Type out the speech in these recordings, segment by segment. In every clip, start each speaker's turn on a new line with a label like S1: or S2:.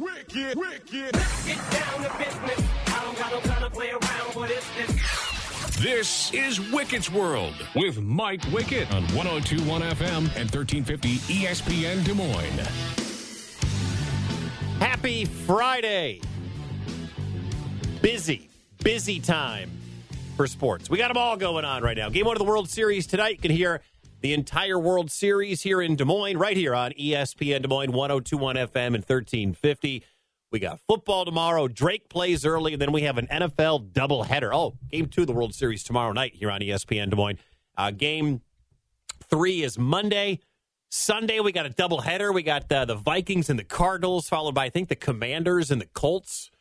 S1: wicked, wicked, wicked.
S2: Get down to business. I don't got no time to play around. What is this?
S3: This is Wickett's World with Mike Wicket on 1021 FM and 1350 ESPN Des Moines.
S4: Happy Friday. Busy, busy time for sports. We got them all going on right now. Game one of the World Series tonight. You can hear the entire World Series here in Des Moines, right here on ESPN Des Moines, 1021 FM and 1350. We got football tomorrow. Drake plays early, and then we have an NFL doubleheader. Oh, game two of the World Series tomorrow night here on ESPN Des Moines. Uh, game three is Monday. Sunday, we got a doubleheader. We got uh, the Vikings and the Cardinals, followed by, I think, the Commanders and the Colts.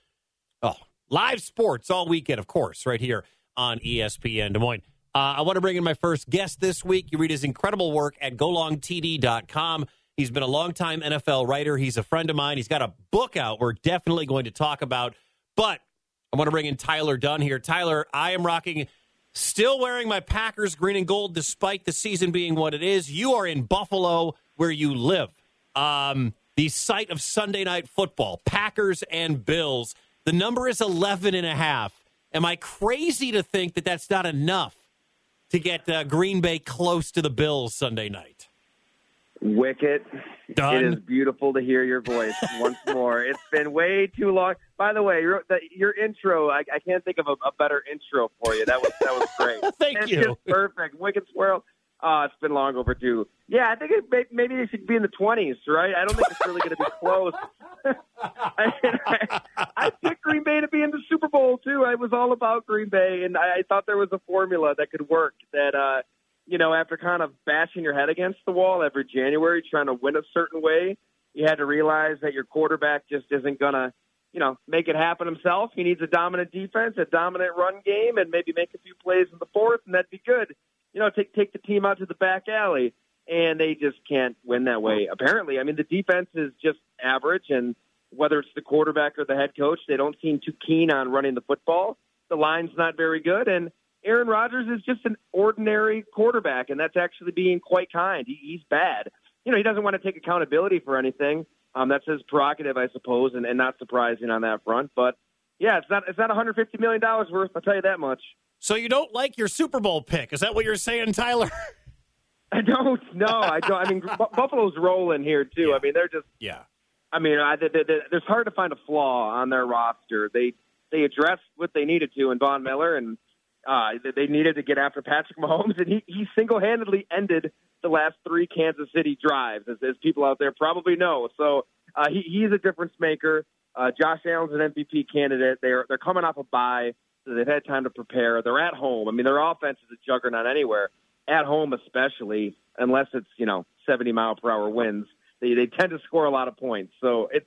S4: Oh, live sports all weekend, of course, right here on ESPN Des Moines. Uh, I want to bring in my first guest this week. You read his incredible work at golongtd.com. He's been a longtime NFL writer. He's a friend of mine. He's got a book out we're definitely going to talk about. But I want to bring in Tyler Dunne here. Tyler, I am rocking, still wearing my Packers green and gold despite the season being what it is. You are in Buffalo where you live. Um, the site of Sunday night football, Packers and Bills. The number is 11 and a half. Am I crazy to think that that's not enough to get uh, Green Bay close to the Bills Sunday night?
S5: Wickett.
S4: Done.
S5: It is beautiful to hear your voice once more. It's been way too long. By the way, your, the, your intro, I, I can't think of a, a better intro for you. That was that was great.
S4: Thank
S5: it's
S4: you.
S5: perfect. Wickett's World. Oh, it's been long overdue. Yeah, I think it, may- maybe they should be in the 20s, right? I don't think it's really going to be close. I, I, I picked Green Bay to be in the Super Bowl, too. I was all about Green Bay, and I, I thought there was a formula that could work that, uh, you know, after kind of bashing your head against the wall every January trying to win a certain way, you had to realize that your quarterback just isn't going to, you know, make it happen himself. He needs a dominant defense, a dominant run game, and maybe make a few plays in the fourth, and that'd be good. You know, take take the team out to the back alley, and they just can't win that way. Apparently, I mean, the defense is just average, and whether it's the quarterback or the head coach, they don't seem too keen on running the football. The line's not very good, and Aaron Rodgers is just an ordinary quarterback, and that's actually being quite kind. He, he's bad. You know, he doesn't want to take accountability for anything. Um, that's his prerogative, I suppose, and, and not surprising on that front. But yeah, it's not it's not 150 million dollars worth. I'll tell you that much.
S4: So you don't like your Super Bowl pick? Is that what you're saying, Tyler?
S5: I don't. No, I don't. I mean, Bu- Buffalo's rolling here too.
S4: Yeah.
S5: I mean, they're just.
S4: Yeah.
S5: I mean, I, they, they, there's hard to find a flaw on their roster. They they addressed what they needed to in Von Miller, and uh, they- needed to get after Patrick Mahomes, and he, he single-handedly ended the last three Kansas City drives, as, as people out there probably know. So uh, he, he's a difference maker. Uh, Josh Allen's an MVP candidate. They're they're coming off a bye, they've had time to prepare. They're at home. I mean, their offense is a juggernaut anywhere. At home, especially, unless it's you know 70 mile per hour winds, they they tend to score a lot of points. So it's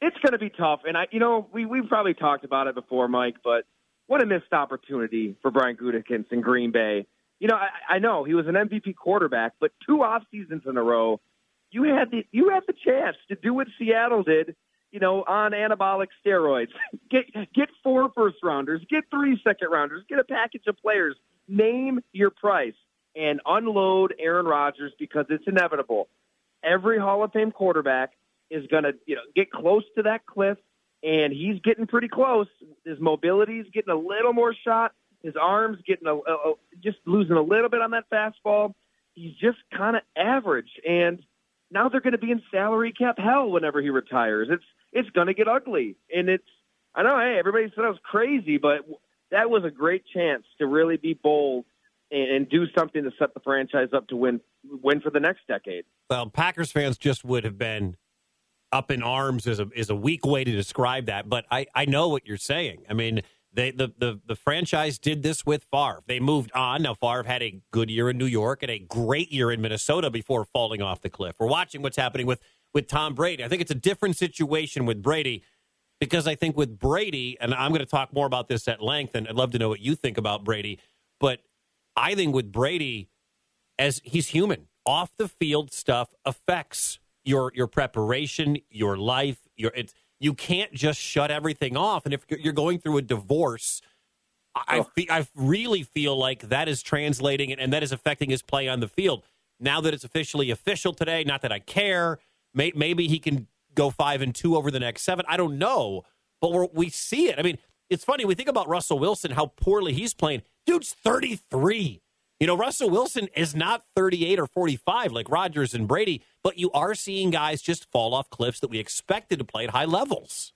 S5: it's going to be tough. And I, you know, we we've probably talked about it before, Mike, but what a missed opportunity for Brian Gutekunst in Green Bay. You know, I, I know he was an MVP quarterback, but two off seasons in a row, you had the you had the chance to do what Seattle did. You know, on anabolic steroids, get get four first rounders, get three second rounders, get a package of players. Name your price and unload Aaron Rodgers because it's inevitable. Every Hall of Fame quarterback is going to, you know, get close to that cliff, and he's getting pretty close. His mobility's getting a little more shot. His arms getting a, a, a just losing a little bit on that fastball. He's just kind of average, and now they're going to be in salary cap hell whenever he retires. It's it's going to get ugly, and it's I know. Hey, everybody said I was crazy, but that was a great chance to really be bold and, and do something to set the franchise up to win win for the next decade.
S4: Well, Packers fans just would have been up in arms is a is a weak way to describe that, but I, I know what you're saying. I mean, they the, the the franchise did this with Favre. They moved on. Now Favre had a good year in New York and a great year in Minnesota before falling off the cliff. We're watching what's happening with with Tom Brady. I think it's a different situation with Brady because I think with Brady, and I'm going to talk more about this at length, and I'd love to know what you think about Brady. But I think with Brady, as he's human, off the field stuff affects your your preparation, your life, your it's you can't just shut everything off. And if you're going through a divorce, I I, fe- I really feel like that is translating and, and that is affecting his play on the field. Now that it's officially official today, not that I care, may, maybe he can go five and two over the next seven. I don't know, but we see it. I mean, it's funny. We think about Russell Wilson, how poorly he's playing. Dude's 33. You know, Russell Wilson is not 38 or 45 like Rodgers and Brady, but you are seeing guys just fall off cliffs that we expected to play at high levels.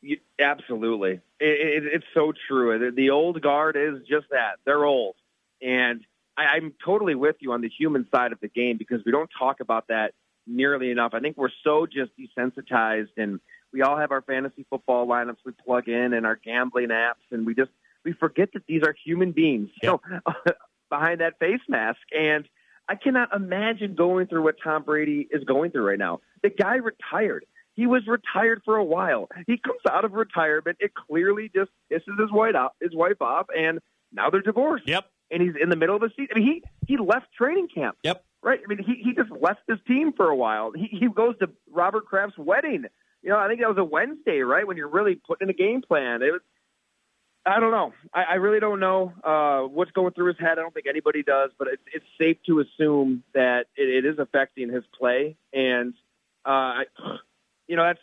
S5: You, absolutely, it, it, it's so true. The, the old guard is just that; they're old, and I, I'm totally with you on the human side of the game because we don't talk about that nearly enough. I think we're so just desensitized, and we all have our fantasy football lineups we plug in and our gambling apps, and we just we forget that these are human beings you know, behind that face mask. And I cannot imagine going through what Tom Brady is going through right now. The guy retired. He was retired for a while. He comes out of retirement. It clearly just pisses his wife off, his wife off, and now they're divorced.
S4: Yep.
S5: And he's in the middle of the season. I mean, he he left training camp.
S4: Yep.
S5: Right. I mean, he he just left his team for a while. He he goes to Robert Kraft's wedding. You know, I think that was a Wednesday, right? When you're really putting in a game plan. It was. I don't know. I, I really don't know uh, what's going through his head. I don't think anybody does, but it's, it's safe to assume that it, it is affecting his play. And uh, I, you know, that's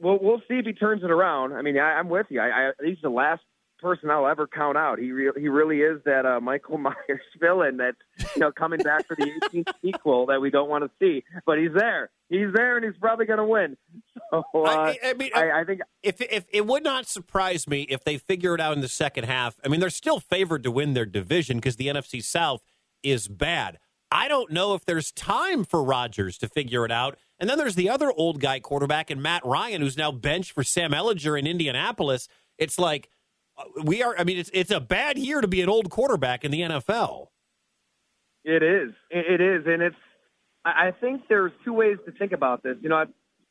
S5: we'll we'll see if he turns it around. I mean, I, I'm with you. I, I he's the last person I'll ever count out. He re- he really is that uh, Michael Myers villain that's you know coming back for the 18th sequel that we don't want to see, but he's there. He's there, and he's probably going to win. So uh,
S4: I, I mean,
S5: I, I think
S4: if if it would not surprise me if they figure it out in the second half. I mean, they're still favored to win their division because the NFC South is bad. I don't know if there's time for Rodgers to figure it out. And then there's the other old guy quarterback and Matt Ryan, who's now benched for Sam Ehlinger in Indianapolis. It's like uh, we are. I mean, it's it's a bad year to be an old quarterback in the NFL.
S5: It is. It is, and it's. I think there's two ways to think about this. You know, I,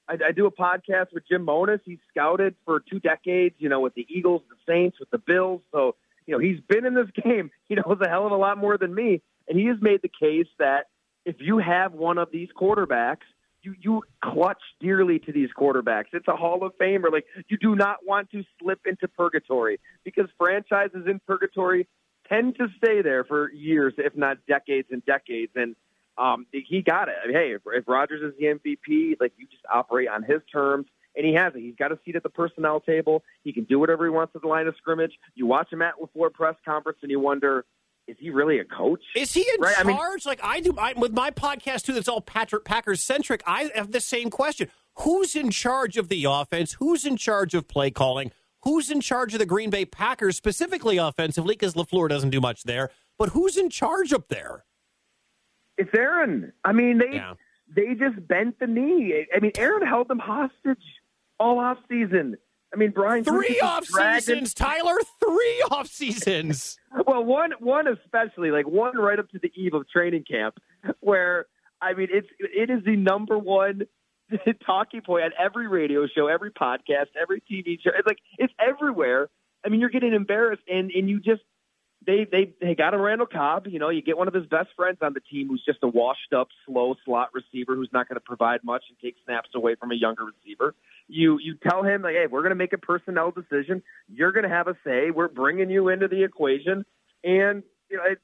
S5: I, I do a podcast with Jim Monos. He's scouted for two decades. You know, with the Eagles, the Saints, with the Bills. So you know, he's been in this game. He knows a hell of a lot more than me, and he has made the case that if you have one of these quarterbacks, you you clutch dearly to these quarterbacks. It's a Hall of Famer. Like you do not want to slip into purgatory because franchises in purgatory tend to stay there for years, if not decades and decades. And um, he got it. I mean, hey, if, if Rodgers is the MVP, like you just operate on his terms. And he has it. He's got a seat at the personnel table. He can do whatever he wants at the line of scrimmage. You watch him at LaFleur press conference, and you wonder, is he really a coach?
S4: Is he in
S5: Right, I
S4: charge?
S5: mean-
S4: like I do I, with my podcast too. That's all Patrick Packers centric. I have the same question: Who's in charge of the offense? Who's in charge of play calling? Who's in charge of the Green Bay Packers specifically offensively? Because Lafleur doesn't do much there. But who's in charge up there?
S5: It's Aaron. I mean, they
S4: Yeah.
S5: they just bent the knee. I mean, Aaron held them hostage all off season. I mean, Brian
S4: Three off seasons, Tyler. Three off seasons.
S5: Well, one one especially, like one right up to the eve of training camp, where I mean, it's it is the number one talking point at every radio show, every podcast, every TV show. It's like it's everywhere. I mean, you're getting embarrassed, and and you just they they they got a Randall Cobb. You know, you get one of his best friends on the team who's just a washed up, slow slot receiver who's not going to provide much and take snaps away from a younger receiver. You you tell him like, hey, we're going to make a personnel decision. You're going to have a say. We're bringing you into the equation, and you know, it,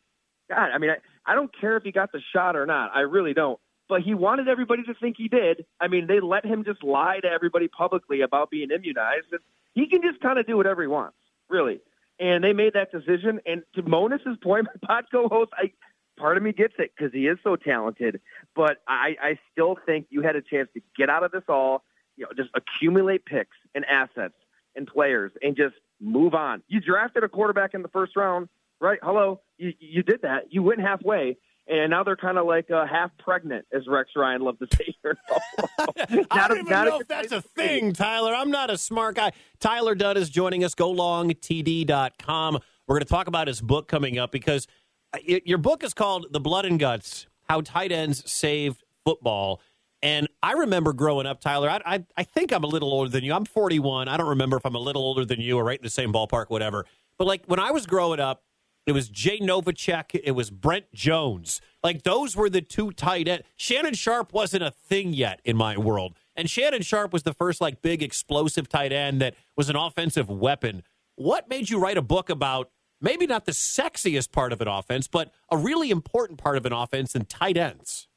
S5: God, I mean, I, I don't care if he got the shot or not. I really don't. But he wanted everybody to think he did. I mean, they let him just lie to everybody publicly about being immunized. He can just kind of do whatever he wants, really. And they made that decision. And to Monos's point, my pod co-host, I part of me gets it because he is so talented. But I, I still think you had a chance to get out of this all, you know, just accumulate picks and assets and players and just move on. You drafted a quarterback in the first round, right? Hello, you, you did that. You went halfway. And now they're kind of like uh, half pregnant, as Rex Ryan loved to say here.
S4: I don't
S5: a-
S4: even
S5: a
S4: know if that's a thing, Tyler. I'm not a smart guy. Tyler Dunne is joining us. GoLongTD.com. We're going to talk about his book coming up because uh, y- your book is called The Blood and Guts How Tight Ends Saved Football. And I remember growing up, Tyler. I, I, I think I'm a little older than you. I'm 41. I don't remember if I'm a little older than you or right in the same ballpark, whatever. But like when I was growing up, it was Jay Novacek. It was Brent Jones. Like those were the two tight end. Shannon Sharpe wasn't a thing yet in my world, and Shannon Sharpe was the first like big explosive tight end that was an offensive weapon. What made you write a book about maybe not the sexiest part of an offense, but a really important part of an offense and tight ends?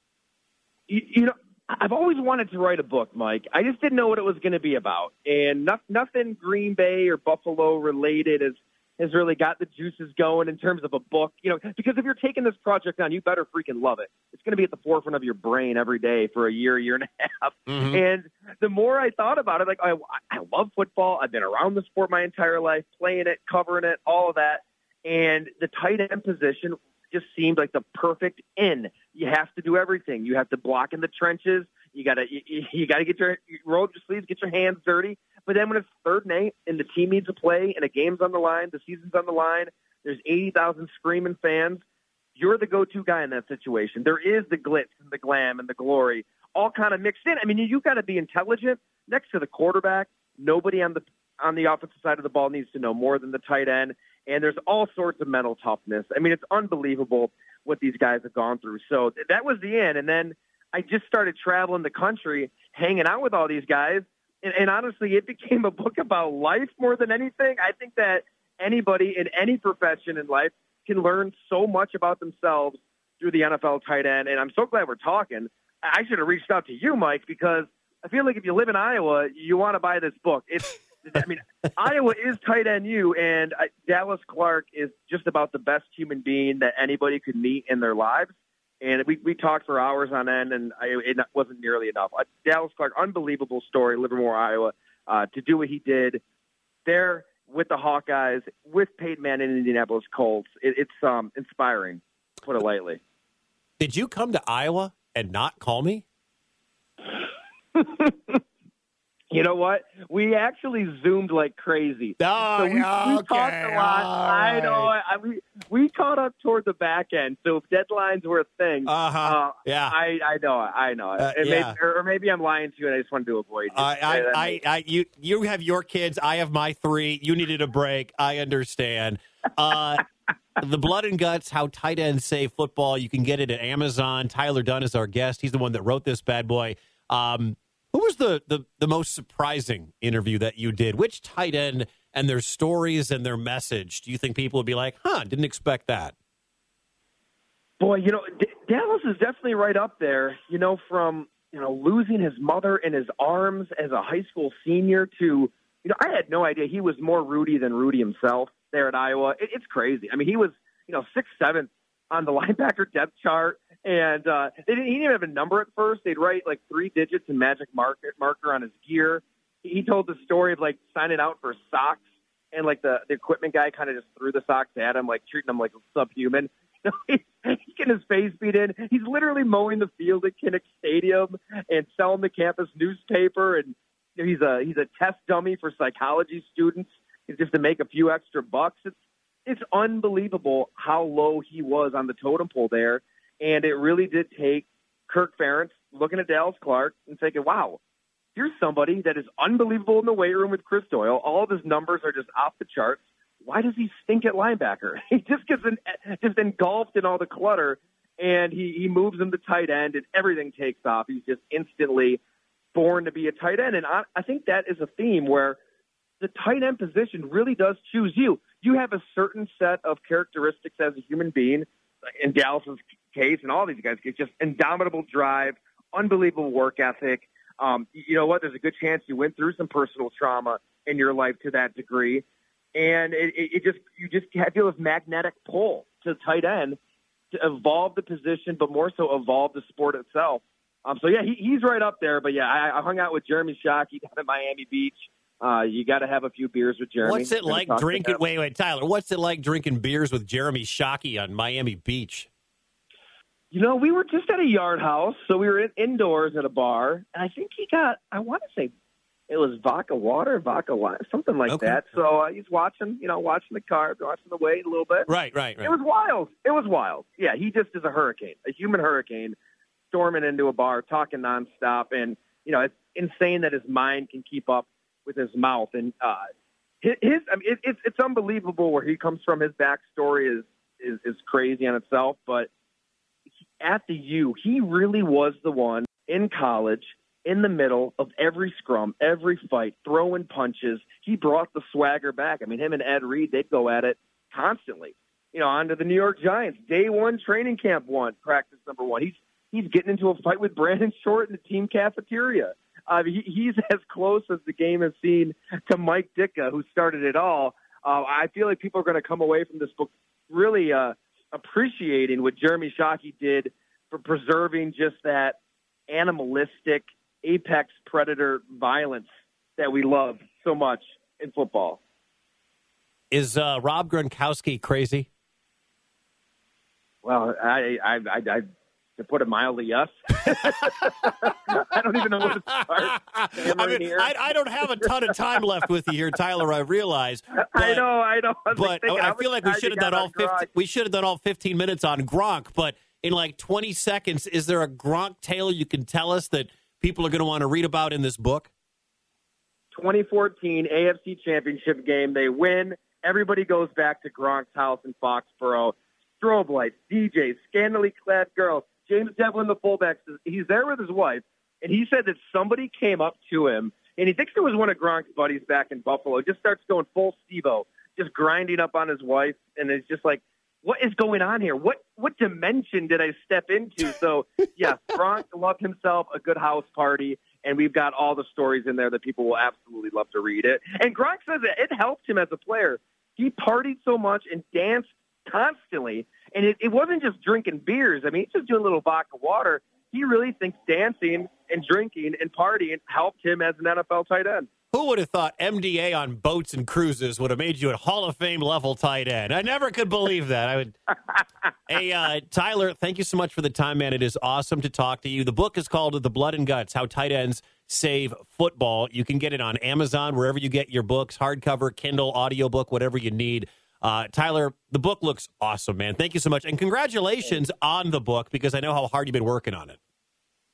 S5: you, you know, I've always wanted to write a book, Mike. I just didn't know what it was going to be about, and no, nothing Green Bay or Buffalo related has has really got the juices going in terms of a book. You know, because if you're taking this project on, you better freaking love it. It's going to be at the forefront of your brain every day for a year, year and a half.
S4: Mhm.
S5: And the more I thought about it, like I, I love football. I've been around the sport my entire life, playing it, covering it, all of that. And the tight end position just seemed like the perfect in. You have to do everything. You have to block in the trenches. You gotta you, you- gotta get your you roll up your sleeves, get your hands dirty. But then when it's third and eight, and the team needs to play, and a game's on the line, the season's on the line. There's eighty thousand screaming fans. You're the go-to guy in that situation. There is the glitz and the glam and the glory, all kind of mixed in. I mean, you, you got to be intelligent next to the quarterback. Nobody on the on the offensive side of the ball needs to know more than the tight end. And there's all sorts of mental toughness. I mean, it's unbelievable what these guys have gone through. So that was the end. And then I just started traveling the country, hanging out with all these guys. And, and honestly, it became a book about life more than anything. I think that anybody in any profession in life can learn so much about themselves through the NFL tight end. And I'm so glad we're talking. I should have reached out to you, Mike, because I feel like if you live in Iowa, you want to buy this book. It's, I mean, Iowa is tight end you, and I, Dallas Clark is just about the best human being that anybody could meet in their lives. And we we talked for hours on end, and I, it wasn't nearly enough. Uh, Dallas Clark, unbelievable story, Livermore, Iowa, uh, to do what he did there with the Hawkeyes, with Peyton Manning in Indianapolis Colts. It, it's um, inspiring, put it lightly.
S4: Did you come to Iowa and not call me?
S5: You know what? We actually zoomed like crazy.
S4: Oh,
S5: so we, we talked a lot. I know. I, we we caught up toward the back end. So if deadlines were a thing,
S4: Uh-huh.
S5: uh,
S4: Yeah.
S5: I I know. I know.
S4: Uh,
S5: And
S4: yeah.
S5: maybe, or maybe I'm lying to you, and I just wanted to avoid you.
S4: I, I, I, I, you, you have your kids. I have my three. You needed a break. I understand. Uh, the blood and guts, how tight ends save football. You can get it at Amazon. Tyler Dunne is our guest. He's the one that wrote this bad boy. Um, who was the, the the most surprising interview that you did? Which tight end and their stories and their message do you think people would be like, huh? Didn't expect that.
S5: Boy, you know, D- Dallas is definitely right up there. You know, from you know losing his mother in his arms as a high school senior to, you know, I had no idea he was more Rudy than Rudy himself there at Iowa. It, it's crazy. I mean, he was you know six seventh on the linebacker depth chart, and uh, they didn't, he didn't even have a number at first. They'd write like three digits in magic marker marker on his gear. He told the story of like signing out for socks. And like the, the equipment guy kind of just threw the socks at him, like treating him like a subhuman. He's getting his face beat in. He's literally mowing the field at Kinnick Stadium and selling the campus newspaper. And he's a he's a test dummy for psychology students. Just to make a few extra bucks. It's it's unbelievable how low he was on the totem pole there. And it really did take Kirk Ferentz looking at Dallas Clark and thinking, "Wow, here's somebody that is unbelievable in the weight room with Chris Doyle. All of his numbers are just off the charts. Why does he stink at linebacker? He just gets in, just engulfed in all the clutter, and he he moves him to tight end, and everything takes off. He's just instantly born to be a tight end, and I, I think that is a theme where the tight end position really does choose you. You have a certain set of characteristics as a human being. In Dallas's case, and all these guys, it's just indomitable drive, unbelievable work ethic. Um, you know what? There's a good chance you went through some personal trauma in your life to that degree, and it, it, it just you just have feel this magnetic pull to tight end to evolve the position, but more so evolve the sport itself. Um, so yeah, he, he's right up there. But yeah, I, I hung out with Jeremy Shockey down at Miami Beach. Uh, you got to have a few beers with Jeremy.
S4: What's it like drinking? Wait, wait, Tyler. What's it like drinking beers with Jeremy Shockey on Miami Beach?
S5: You know, we were just at a yard house, so we were in, indoors at a bar, and I think he got, I want to say it was vodka water, vodka wine, something like
S4: Okay.
S5: that. So uh, he's watching, you know, watching the carbs, watching the weight a little bit.
S4: Right, right, right.
S5: It was wild. It was wild. Yeah, he just is a hurricane, a human hurricane, storming into a bar, talking nonstop, and you know, it's insane that his mind can keep up with his mouth. And uh, his, his I mean, it, it's it's unbelievable where he comes from. His backstory is is is crazy on itself, but at the U, he really was the one in college. In the middle of every scrum, every fight, throwing punches, he brought the swagger back. I mean, him and Ed Reed, they'd go at it constantly you know, onto the New York Giants. Day one training camp one, practice number one. He's he's getting into a fight with Brandon Short in the team cafeteria. Uh, he, he's as close as the game has seen to Mike Ditka, who started it all. Uh, I feel like people are going to come away from this book really uh, appreciating what Jeremy Shockey did for preserving just that animalistic apex predator violence that we love so much in football.
S4: Is uh, Rob Gronkowski crazy?
S5: Well, I, I, I, I to put it mildly, yes. I don't even know where to start.
S4: I mean. I, I don't have a ton of time left with you here, Tyler. I realize.
S5: I
S4: but-
S5: know, I know. I
S4: but
S5: thinking,
S4: I feel like we should have done all 15, we should have done all 15 minutes on Gronk, but in like 20 seconds is there a Gronk tale you can tell us that people are going to want to read about in this book?
S5: 2014 AFC Championship game. They win. Everybody goes back to Gronk's house in Foxborough. Strobe lights, DJs, scantily clad girls. James Develin, the fullback, he's there with his wife, and he said that somebody came up to him, and he thinks it was one of Gronk's buddies back in Buffalo. Just starts going full Steve-O, just grinding up on his wife, and it's just like, what is going on here? What what dimension did I step into? So yeah, Gronk loved himself a good house party, and we've got all the stories in there that people will absolutely love to read it. And Gronk says that it helped him as a player. He partied so much and danced constantly, and it, it wasn't just drinking beers. I mean, he's just doing a little vodka water. He really thinks dancing and drinking and partying helped him as an NFL tight end.
S4: Who would have thought MDA on boats and cruises would have made you a Hall of Fame level tight end? I never could believe that. I would. hey, uh, Tyler, thank you so much for the time, man. It is awesome to talk to you. The book is called The Blood and Guts How Tight Ends Save Football. You can get it on Amazon, wherever you get your books, hardcover, Kindle, audiobook, whatever you need. Uh, Tyler, the book looks awesome, man. Thank you so much. And congratulations on the book because I know how hard you've been working on it.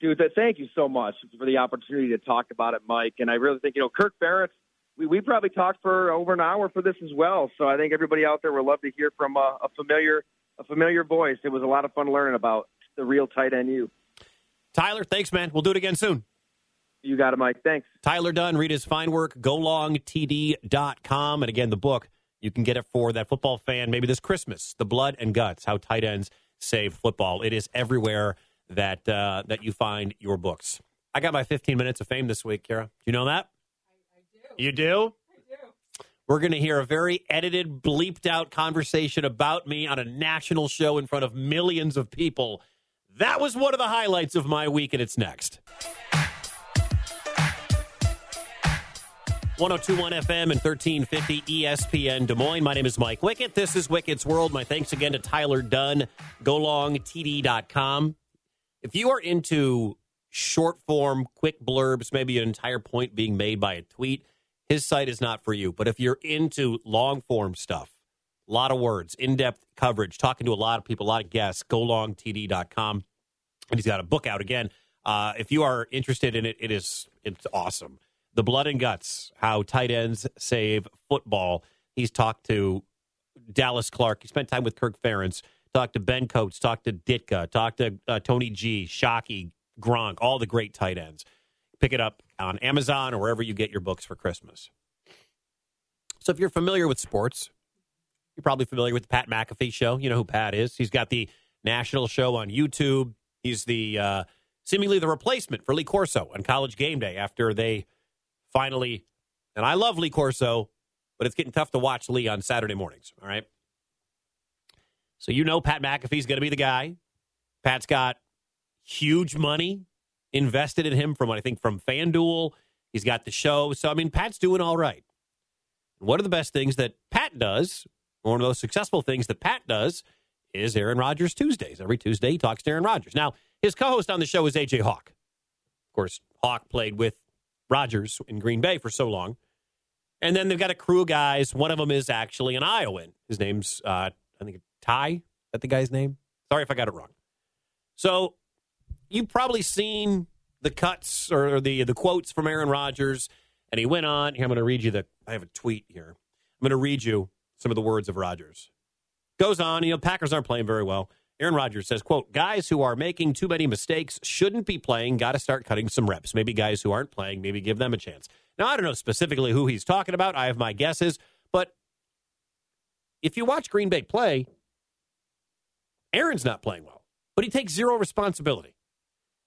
S5: Dude, thank you so much for the opportunity to talk about it, Mike. And I really think, you know, Kirk Barrett, we, we probably talked for over an hour for this as well. So I think everybody out there would love to hear from a, a familiar a familiar voice. It was a lot of fun learning about the real tight end you.
S4: Tyler, thanks, man. We'll do it again soon.
S5: You got it, Mike. Thanks.
S4: Tyler Dunne, read his fine work, golongtd.com. And again, the book, you can get it for that football fan maybe this Christmas, The Blood and Guts, How Tight Ends Save Football. It is everywhere that uh, that you find your books. I got my 15 minutes of fame this week, Kara. Do you know that? I, do. You do? I do. We're going to hear a very edited, bleeped out conversation about me on a national show in front of millions of people. That was one of the highlights of my week, and it's next. 1021 FM and 1350 ESPN Des Moines. My name is Mike Wickett. This is Wickett's World. My thanks again to Tyler Dunne, golongtd.com. If you are into short form, quick blurbs, maybe an entire point being made by a tweet, his site is not for you. But if you're into long form stuff, a lot of words, in depth coverage, talking to a lot of people, a lot of guests, golongtd.com. And he's got a book out again. Uh, if you are interested in it, it is it's awesome. The blood and guts, how tight ends save football. He's talked to Dallas Clark. He spent time with Kirk Ferentz. Talked to Ben Coates. Talked to Ditka. Talked to uh, Tony G. Shockey, Gronk. All the great tight ends. Pick it up on Amazon or wherever you get your books for Christmas. So if you're familiar with sports, you're probably familiar with the Pat McAfee show. You know who Pat is. He's got the national show on YouTube. He's the uh, seemingly the replacement for Lee Corso on College Game Day after they finally. And I love Lee Corso, but it's getting tough to watch Lee on Saturday mornings. All right. So you know Pat McAfee's going to be the guy. Pat's got huge money invested in him from I think from FanDuel. He's got the show. So I mean Pat's doing all right. One of the best things that Pat does, one of the most successful things that Pat does, is Aaron Rodgers Tuesdays. Every Tuesday he talks to Aaron Rodgers. Now, his co-host on the show is AJ Hawk. Of course, Hawk played with Rodgers in Green Bay for so long. And then they've got a crew of guys. One of them is actually an Iowan. His name's, uh, I think, Ty. Is that the guy's name? Sorry if I got it wrong. So you've probably seen the cuts or the the quotes from Aaron Rodgers. And he went on. Here, I'm going to read you the. I have a tweet here. I'm going to read you some of the words of Rodgers. Goes on. You know, Packers aren't playing very well. Aaron Rodgers says, "quote Guys who are making too many mistakes shouldn't be playing. Got to start cutting some reps. Maybe guys who aren't playing, maybe give them a chance." Now, I don't know specifically who he's talking about. I have my guesses, but if you watch Green Bay play, Aaron's not playing well, but he takes zero responsibility.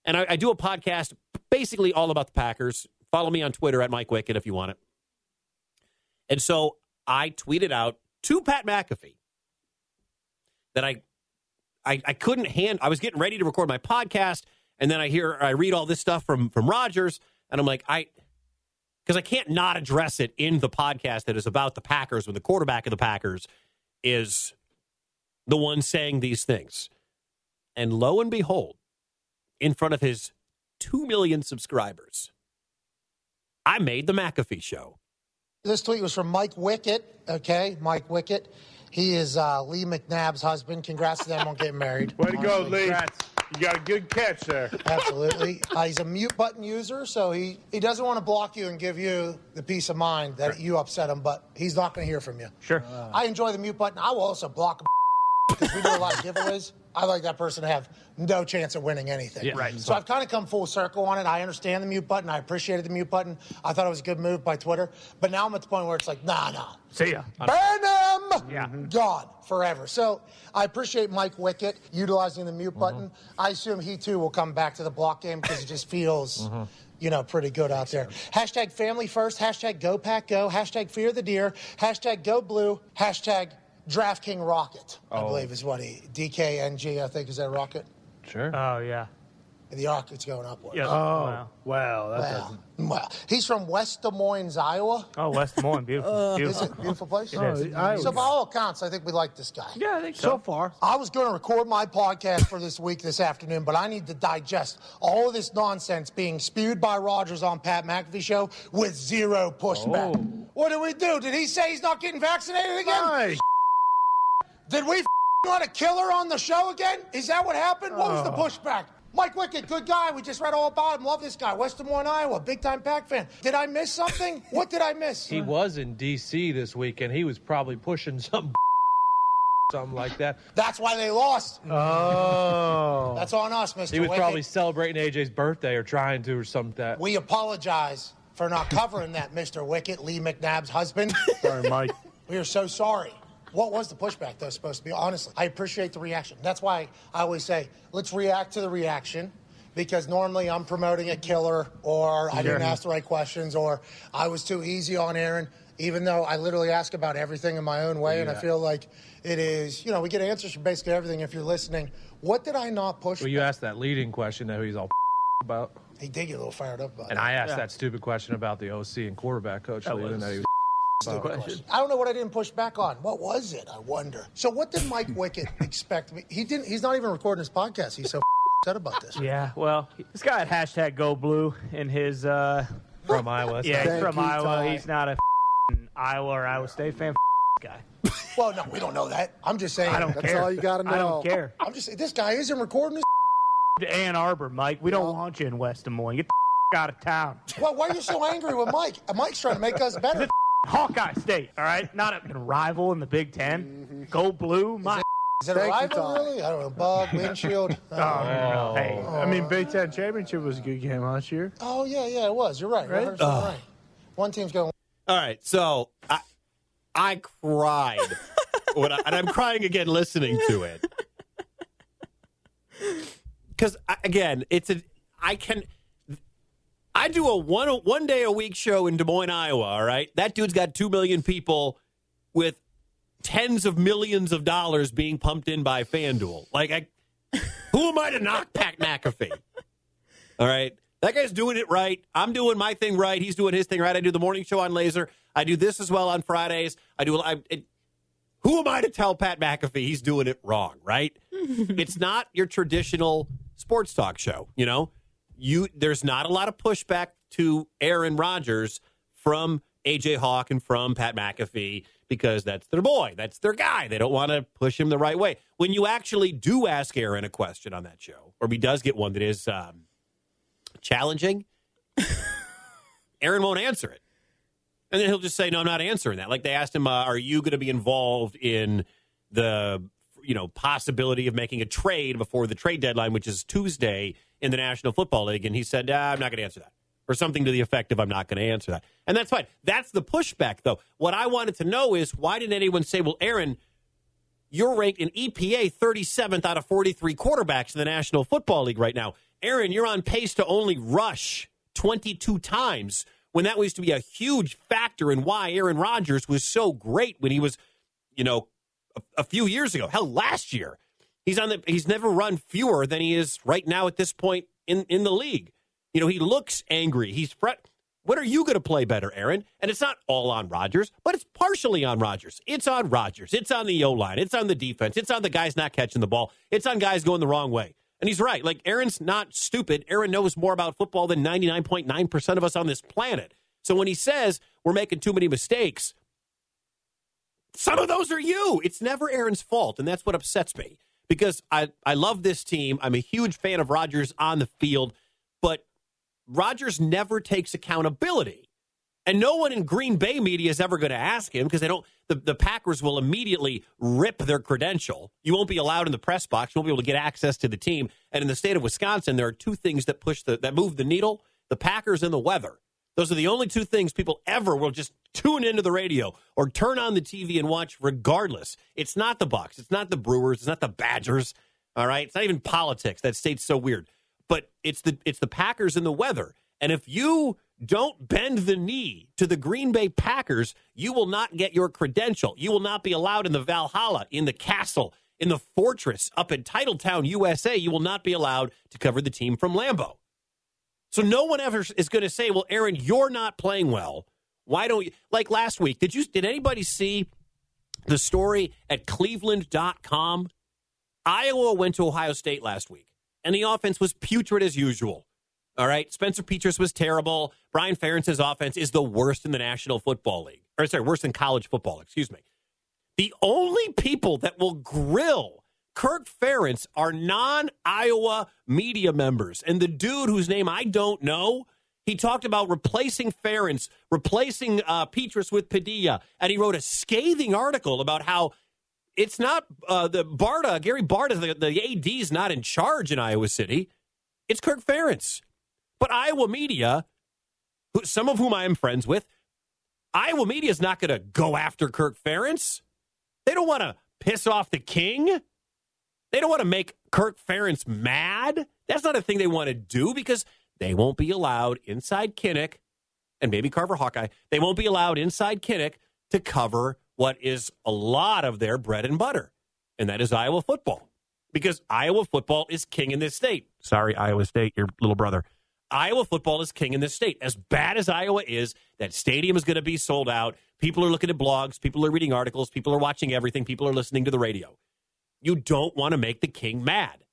S4: And I, I do a podcast basically all about the Packers. Follow me on Twitter at Mike Wickett if you want it. And so I tweeted out to Pat McAfee that I, I I couldn't hand. I was getting ready to record my podcast, and then I hear I read all this stuff from from Rodgers, and I'm like I because I can't not address it in the podcast that is about the Packers when the quarterback of the Packers is the one saying these things. And lo and behold, in front of his 2 million subscribers, I made the McAfee show.
S1: This tweet was from Mike Wickett. Okay, Mike Wickett. He is uh, Lee McNabb's husband. Congrats to them on getting married.
S6: Way to go,
S1: Honestly.
S6: Lee. You got a good catch there.
S1: Absolutely. Uh, he's a mute button user, so he, he doesn't want to block you and give you the peace of mind that you upset him, but he's not going to hear from you.
S7: Sure.
S1: I enjoy the mute button. I will also block him because we do a lot of giveaways. I like that person to have no chance of winning anything.
S7: Yeah. Right.
S1: So I've kind of come full circle on it. I understand the mute button. I appreciated the mute button. I thought it was a good move by Twitter. But now I'm at the point where it's like, nah, nah.
S7: See ya.
S1: Burn him!
S7: Yeah. Mm-hmm.
S1: Gone forever. So I appreciate Mike Wickett utilizing the mute button. Mm-hmm. I assume he too will come back to the block game because it just feels, mm-hmm. you know, pretty good out there. Hashtag family first. Hashtag go pack go. Hashtag fear the deer. Hashtag go blue. Hashtag draft king rocket. I oh. believe is what he DKNG. I think is that rocket.
S6: Sure.
S7: Oh yeah.
S1: And the rocket's going upwards.
S7: Yeah.
S6: oh,
S7: Wow.
S6: wow. That
S1: Wow.
S6: doesn't.
S1: Wow. He's from West Des Moines, Iowa.
S7: Oh, West Des Moines, beautiful.
S1: Is
S7: beautiful.
S1: it beautiful place?
S7: It is.
S6: Oh, I
S1: So by all accounts, I think we like this guy.
S7: Yeah, I think
S6: so
S7: so.
S6: far.
S1: I was going to record my podcast for this week this afternoon, but I need to digest all of this nonsense being spewed by Rodgers on Pat McAfee show with zero pushback.
S6: Oh.
S1: What do we do? Did he say he's not getting vaccinated again?
S6: Nice.
S1: Did we f- let a killer on the show again? Is that what happened? What was the
S6: Oh.
S1: pushback? Mike Wickett, good guy. We just read all about him. Love this guy. West Des Moines, Iowa. Big time Pack fan. Did I miss something? what did I miss?
S8: He was in D.C. this weekend. He was probably pushing some something like that.
S1: That's why they lost.
S6: Oh.
S1: That's on us, Mr. Wickett.
S8: He was
S1: Wickett.
S8: probably celebrating AJ's birthday or trying to or something that.
S1: We apologize for not covering that, Mr. Wickett, Lee McNabb's husband.
S6: Sorry, Mike.
S1: We are so sorry. What was the pushback, though, supposed to be? Honestly, I appreciate the reaction. That's why I always say, let's react to the reaction. Because normally I'm promoting a killer, or I didn't ask the right questions, or I was too easy on Aaron, even though I literally ask about everything in my own way. And I feel like it is, you know, we get answers for basically everything if you're listening. What did I not push?
S8: Well, you asked that leading question that he's all about,
S1: he did get a little fired up about it.
S8: and
S1: it.
S8: I asked that stupid question about the OC and quarterback coach leaving that he was.
S1: I don't know what I didn't push back on. What was it? I wonder. So, what did Mike Wickett expect me? He didn't. He's not even recording his podcast. He's so upset about this.
S7: Yeah. Well, this guy had hashtag Go Blue in his. uh
S8: From Iowa.
S7: Yeah, he's from
S1: you,
S7: Iowa.
S1: Ty.
S7: He's not a Iowa or Iowa State fan. guy.
S1: Well, no, we don't know that. I'm just saying.
S7: I don't
S9: That's
S7: care.
S9: all you gotta know.
S7: I don't care.
S1: I'm just saying. This guy isn't recording his.
S7: Ann Arbor, Mike. We don't want you in West Des Moines. Get the out of town.
S1: Well, why are you so angry with Mike? Mike's trying to make us better.
S7: Hawkeye State, all right? Not a rival in the Big 10 mm-hmm. Go Blue, my.
S1: Is it a
S9: Thank you,
S1: rival, really? I don't know. Bug, windshield.
S7: Oh, no, no. Hey,
S6: I mean, oh. Big Ten Championship was a good game last year.
S1: Oh, yeah, yeah, it was. You're right.
S6: Right?
S1: 100% right. One team's going.
S4: All right, so I I cried, when I, and I'm crying again listening to it because again, it's a I can I do a one one day a week show in Des Moines, Iowa. All right, that dude's got two million people with tens of millions of dollars being pumped in by FanDuel. Like, I, who am I to knock Pat McAfee? All right. That guy's doing it right. I'm doing my thing right. He's doing his thing right. I do the morning show on Lazer. I do this as well on Fridays. I do. I, it, who am I to tell Pat McAfee he's doing it wrong? Right? it's not your traditional sports talk show. You know, you there's not a lot of pushback to Aaron Rodgers from AJ Hawk and from Pat McAfee because that's their boy. That's their guy. They don't want to push him the right way. When you actually do ask Aaron a question on that show, or he does get one that is um, challenging, Aaron won't answer it. And then he'll just say, "No, I'm not answering that." Like they asked him, uh, "Are you going to be involved in the, you know, possibility of making a trade before the trade deadline, which is Tuesday in the National Football League?" And he said, ah, "I'm not going to answer that," or something to the effect of, "I'm not going to answer that." And that's fine. That's the pushback, though. What I wanted to know is why didn't anyone say, "Well, Aaron, you're ranked in EPA 37th out of 43 quarterbacks in the National Football League right now. Aaron, you're on pace to only rush 22 times when that was to be a huge factor in why Aaron Rodgers was so great when he was, you know, a, few years ago. Hell, last year. He's on the he's never run fewer than he is right now at this point in in the league. You know, he looks angry. He's fret. When are you going to play better, Aaron? And it's not all on Rodgers, but it's partially on Rodgers. It's on Rodgers. It's on the O line. It's on the defense. It's on the guys not catching the ball. It's on guys going the wrong way. And he's right. Like Aaron's not stupid. Aaron knows more about football than 99.9% of us on this planet. So when he says we're making too many mistakes, some of those are you. It's never Aaron's fault, and that's what upsets me because I I love this team. I'm a huge fan of Rodgers on the field, but Rodgers never takes accountability. And no one in Green Bay media is ever going to ask him because they don't. The, the Packers will immediately rip their credential. You won't be allowed in the press box. You won't be able to get access to the team. And in the state of Wisconsin, there are two things that push the that move the needle: the Packers and the weather. Those are the only two things people ever will just tune into the radio or turn on the TV and watch regardless. It's not the Bucks, it's not the Brewers, it's not the Badgers, all right? It's not even politics. That state's so weird. But it's the it's the Packers and the weather. And if you don't bend the knee to the Green Bay Packers, you will not get your credential. You will not be allowed in the Valhalla, in the castle, in the fortress up in Titletown, USA. You will not be allowed to cover the team from Lambeau. So no one ever is going to say, "Well, Aaron, you're not playing well. Why don't you?" Like last week, did you? Did anybody see the story at Cleveland.com? Iowa went to Ohio State last week, and the offense was putrid as usual. All right, Spencer Petras was terrible. Brian Ferentz's offense is the worst in the National Football League, or sorry, worse than college football. Excuse me. The only people that will grill Kirk Ferentz are non Iowa media members. And the dude whose name I don't know, he talked about replacing Ferentz, replacing uh, Petras with Padilla. And he wrote a scathing article about how it's not uh, the Barta, Gary Barta, the, the is not in charge in Iowa City. It's Kirk Ferentz. But Iowa media, who, some of whom I am friends with, Iowa media is not going to go after Kirk Ferentz. They don't want to piss off the king. They don't want to make Kirk Ferentz mad. That's not a thing they want to do because they won't be allowed inside Kinnick and maybe Carver Hawkeye. They won't be allowed inside Kinnick to cover what is a lot of their bread and butter, and that is Iowa football. Because Iowa football is king in this state. Sorry, Iowa State, your little brother. Iowa football is king in this state. As bad as Iowa is, that stadium is going to be sold out. People are looking at blogs, people are reading articles, people are watching everything, people are listening to the radio. You don't want to make the king mad.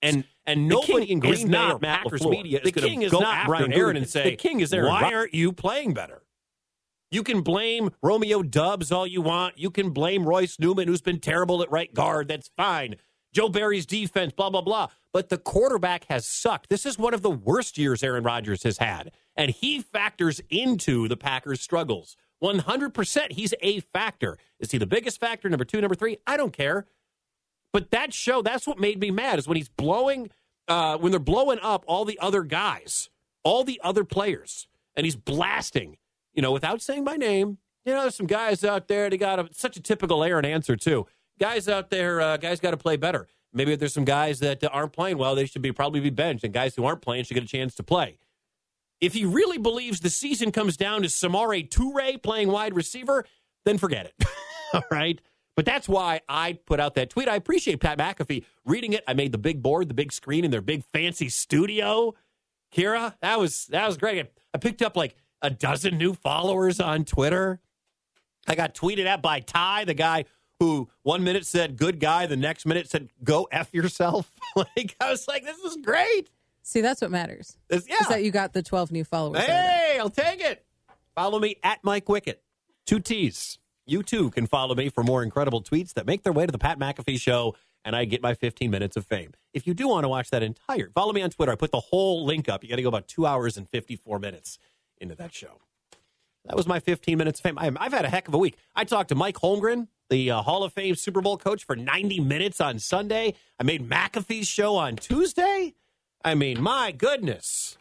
S4: And and The nobody in Green Bay or Packers LaFleur. media The is going king to is go not after Brian Aaron and say, The king is Aaron why Rodgers." aren't you playing better? You can blame Romeo Doubs all you want. You can blame Royce Newman, who's been terrible at right guard. That's fine. Joe Barry's defense, blah, blah, blah. But the quarterback has sucked. This is one of the worst years Aaron Rodgers has had. And he factors into the Packers' struggles. 100% he's a factor. Is he the biggest factor? Number two, number three? I don't care. But that show, that's what made me mad, is when he's blowing, uh, when they're blowing up all the other guys, all the other players, and he's blasting, you know, without saying my name. You know, there's some guys out there, they got a, such a typical Aaron answer, too. Guys out there, uh, guys got to play better. Maybe if there's some guys that aren't playing well, they should be probably be benched, and guys who aren't playing should get a chance to play. If he really believes the season comes down to Samori Toure playing wide receiver, then forget it. All right. But that's why I put out that tweet. I appreciate Pat McAfee reading it. I made the big board, the big screen in their big fancy studio. Kira, that was that was great. I picked up like a dozen new followers on Twitter. I got tweeted at by Ty, the guy who one minute said good guy, the next minute said go F yourself. like I was like, this is great.
S9: See, that's what matters.
S4: This, yeah.
S9: Is that you got the 12 new followers. out of it.
S4: Hey, I'll take it. Follow me at Mike Wickett. Two T's. You too can follow me for more incredible tweets that make their way to the Pat McAfee Show, and I get my 15 minutes of fame. If you do want to watch that entire, follow me on Twitter. I put the whole link up. You got to go about two hours and 54 minutes into that show. That was my 15 minutes of fame. I- I've had a heck of a week. I talked to Mike Holmgren, the uh, Hall of Fame Super Bowl coach, for 90 minutes on Sunday. I made McAfee's show on Tuesday. I mean, my goodness.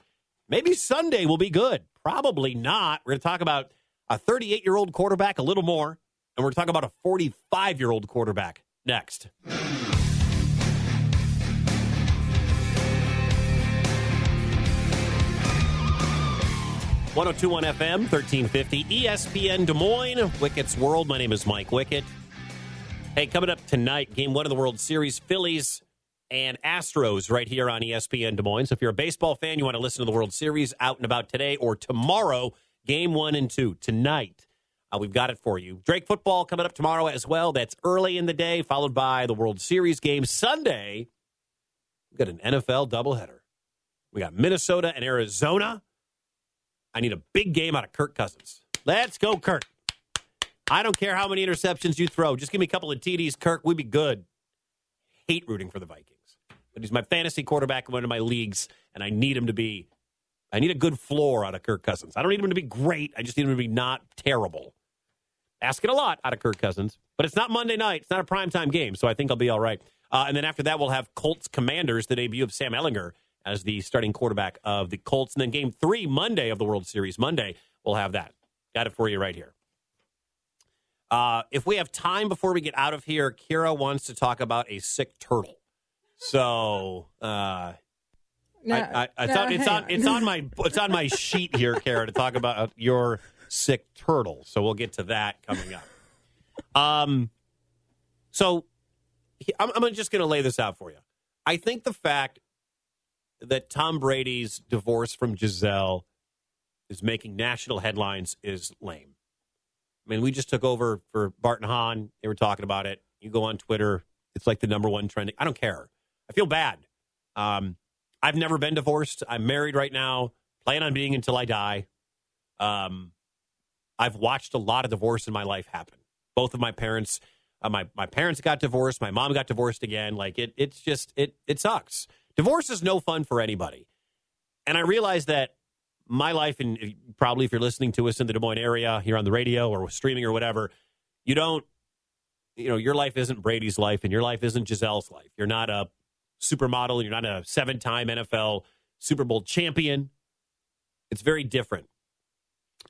S4: Maybe Sunday will be good. Probably not. We're going to talk about a 38 year old quarterback a little more. And we're talking about a 45 year old quarterback next. 1021 FM, 1350 ESPN Des Moines, Wickett's World. My name is Mike Wickett. Hey, coming up tonight, game one of the World Series, Phillies and Astros right here on ESPN Des Moines. If you're a baseball fan, you want to listen to the World Series out and about today or tomorrow, game one and two tonight. Uh, we've got it for you. Drake football coming up tomorrow as well. That's early in the day, followed by the World Series game Sunday. We've got an NFL doubleheader. We got Minnesota and Arizona. I need a big game out of Kirk Cousins. Let's go, Kirk. I don't care how many interceptions you throw. Just give me a couple of TDs, Kirk. We'd be good. Hate rooting for the Vikings. But he's my fantasy quarterback in one of my leagues, and I need him to be I need a good floor out of Kirk Cousins. I don't need him to be great. I just need him to be not terrible. Asking a lot out of Kirk Cousins, but it's not Monday night. It's not a primetime game, so I think I'll be all right. Uh, and then after that, we'll have Colts Commanders, the debut of Sam Ehlinger as the starting quarterback of the Colts. And then game three, Monday of the World Series, Monday, we'll have that. Got it for you right here. Uh, if we have time before we get out of here, Kira wants to talk about a sick turtle. So uh,
S9: No,
S4: I, I, it's,
S9: no,
S4: on, it's
S9: hang
S4: on it's on my it's on my sheet here, Kara, to talk about your sick turtle. So we'll get to that coming up. Um, so I'm, I'm just going to lay this out for you. I think the fact that Tom Brady's divorce from Gisele is making national headlines is lame. I mean, we just took over for Barton Hahn. They were talking about it. You go on Twitter, it's like the number one trending. I don't care. I feel bad. Um, I've never been divorced. I'm married right now. Plan on being until I die. Um, I've watched a lot of divorce in my life happen. Both of my parents, uh, my my parents got divorced. My mom got divorced again. Like it, it's just it it sucks. Divorce is no fun for anybody. And I realize that my life, and probably if you're listening to us in the Des Moines area here on the radio or streaming or whatever, you don't, you know, your life isn't Brady's life, and your life isn't Gisele's life. You're not a supermodel. And you're not a seven time NFL Super Bowl champion. It's very different.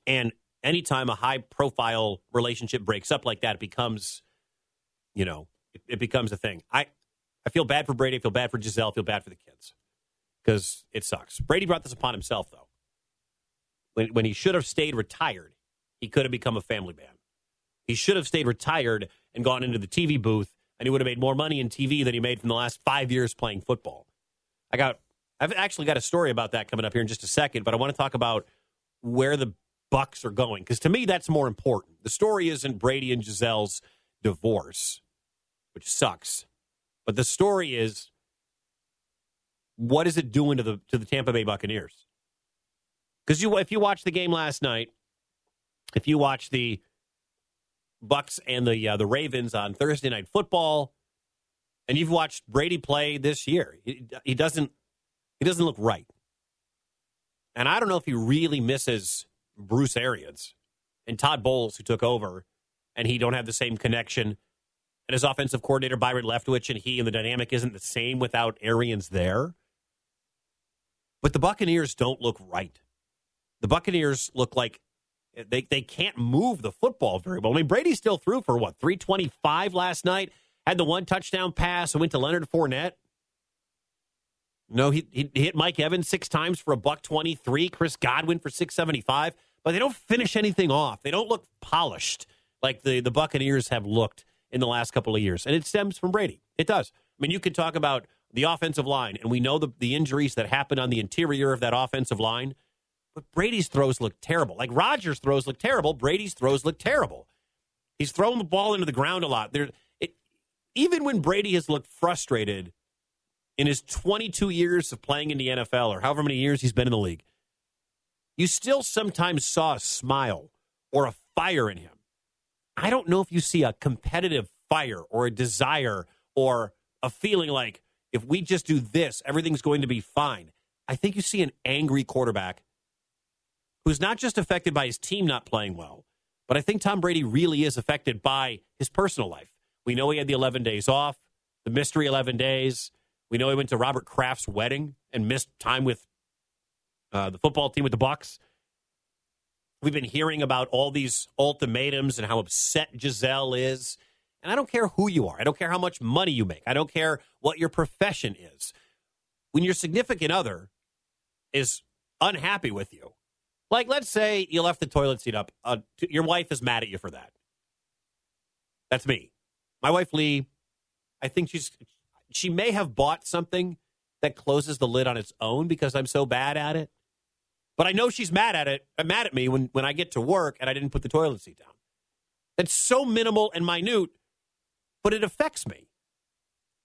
S4: And anytime a high profile relationship breaks up like that, it becomes, you know, it, it becomes a thing. I, I feel bad for Brady. I feel bad for Gisele. I feel bad for the kids because it sucks. Brady brought this upon himself, though. When, when he should have stayed retired, he could have become a family man. He should have stayed retired and gone into the TV booth, and he would have made more money in TV than he made from the last five years playing football. I got, I've actually got a story about that coming up here in just a second, but I want to talk about where the Bucks are going because to me that's more important. The story isn't Brady and Gisele's divorce, which sucks, but the story is what is it doing to the to the Tampa Bay Buccaneers? Because you, if you watch the game last night, if you watch the Bucks and the uh, the Ravens on Thursday Night Football, and you've watched Brady play this year, he, he doesn't he doesn't look right. And I don't know if he really misses Bruce Arians and Todd Bowles, who took over, and he don't have the same connection. And his offensive coordinator Byron Leftwich and he and the dynamic isn't the same without Arians there. But the Buccaneers don't look right. The Buccaneers look like they, they can't move the football very well. I mean, Brady still threw for what, 325 last night? Had the one touchdown pass and went to Leonard Fournette. No, he, he hit Mike Evans six times for a buck 23, Chris Godwin for 675, but they don't finish anything off. They don't look polished like the, the Buccaneers have looked in the last couple of years. And it stems from Brady. It does. I mean, you could talk about the offensive line, and we know the, the injuries that happened on the interior of that offensive line. But Brady's throws look terrible. Like Rodgers' throws look terrible. Brady's throws look terrible. He's throwing the ball into the ground a lot. There, it, even when Brady has looked frustrated in his 22 years of playing in the NFL, or however many years he's been in the league, you still sometimes saw a smile or a fire in him. I don't know if you see a competitive fire or a desire or a feeling like if we just do this, everything's going to be fine. I think you see an angry quarterback who's not just affected by his team not playing well, but I think Tom Brady really is affected by his personal life. We know he had the 11 days off, the mystery 11 days. We know he went to Robert Kraft's wedding and missed time with uh, the football team with the Bucks. We've been hearing about all these ultimatums and how upset Gisele is. And I don't care who you are. I don't care how much money you make. I don't care what your profession is. When your significant other is unhappy with you, like let's say you left the toilet seat up, uh, t- your wife is mad at you for that. That's me. My wife Lee, I think she's she may have bought something that closes the lid on its own because I'm so bad at it. But I know she's mad at it, uh, mad at me when, when I get to work and I didn't put the toilet seat down. That's so minimal and minute, but it affects me.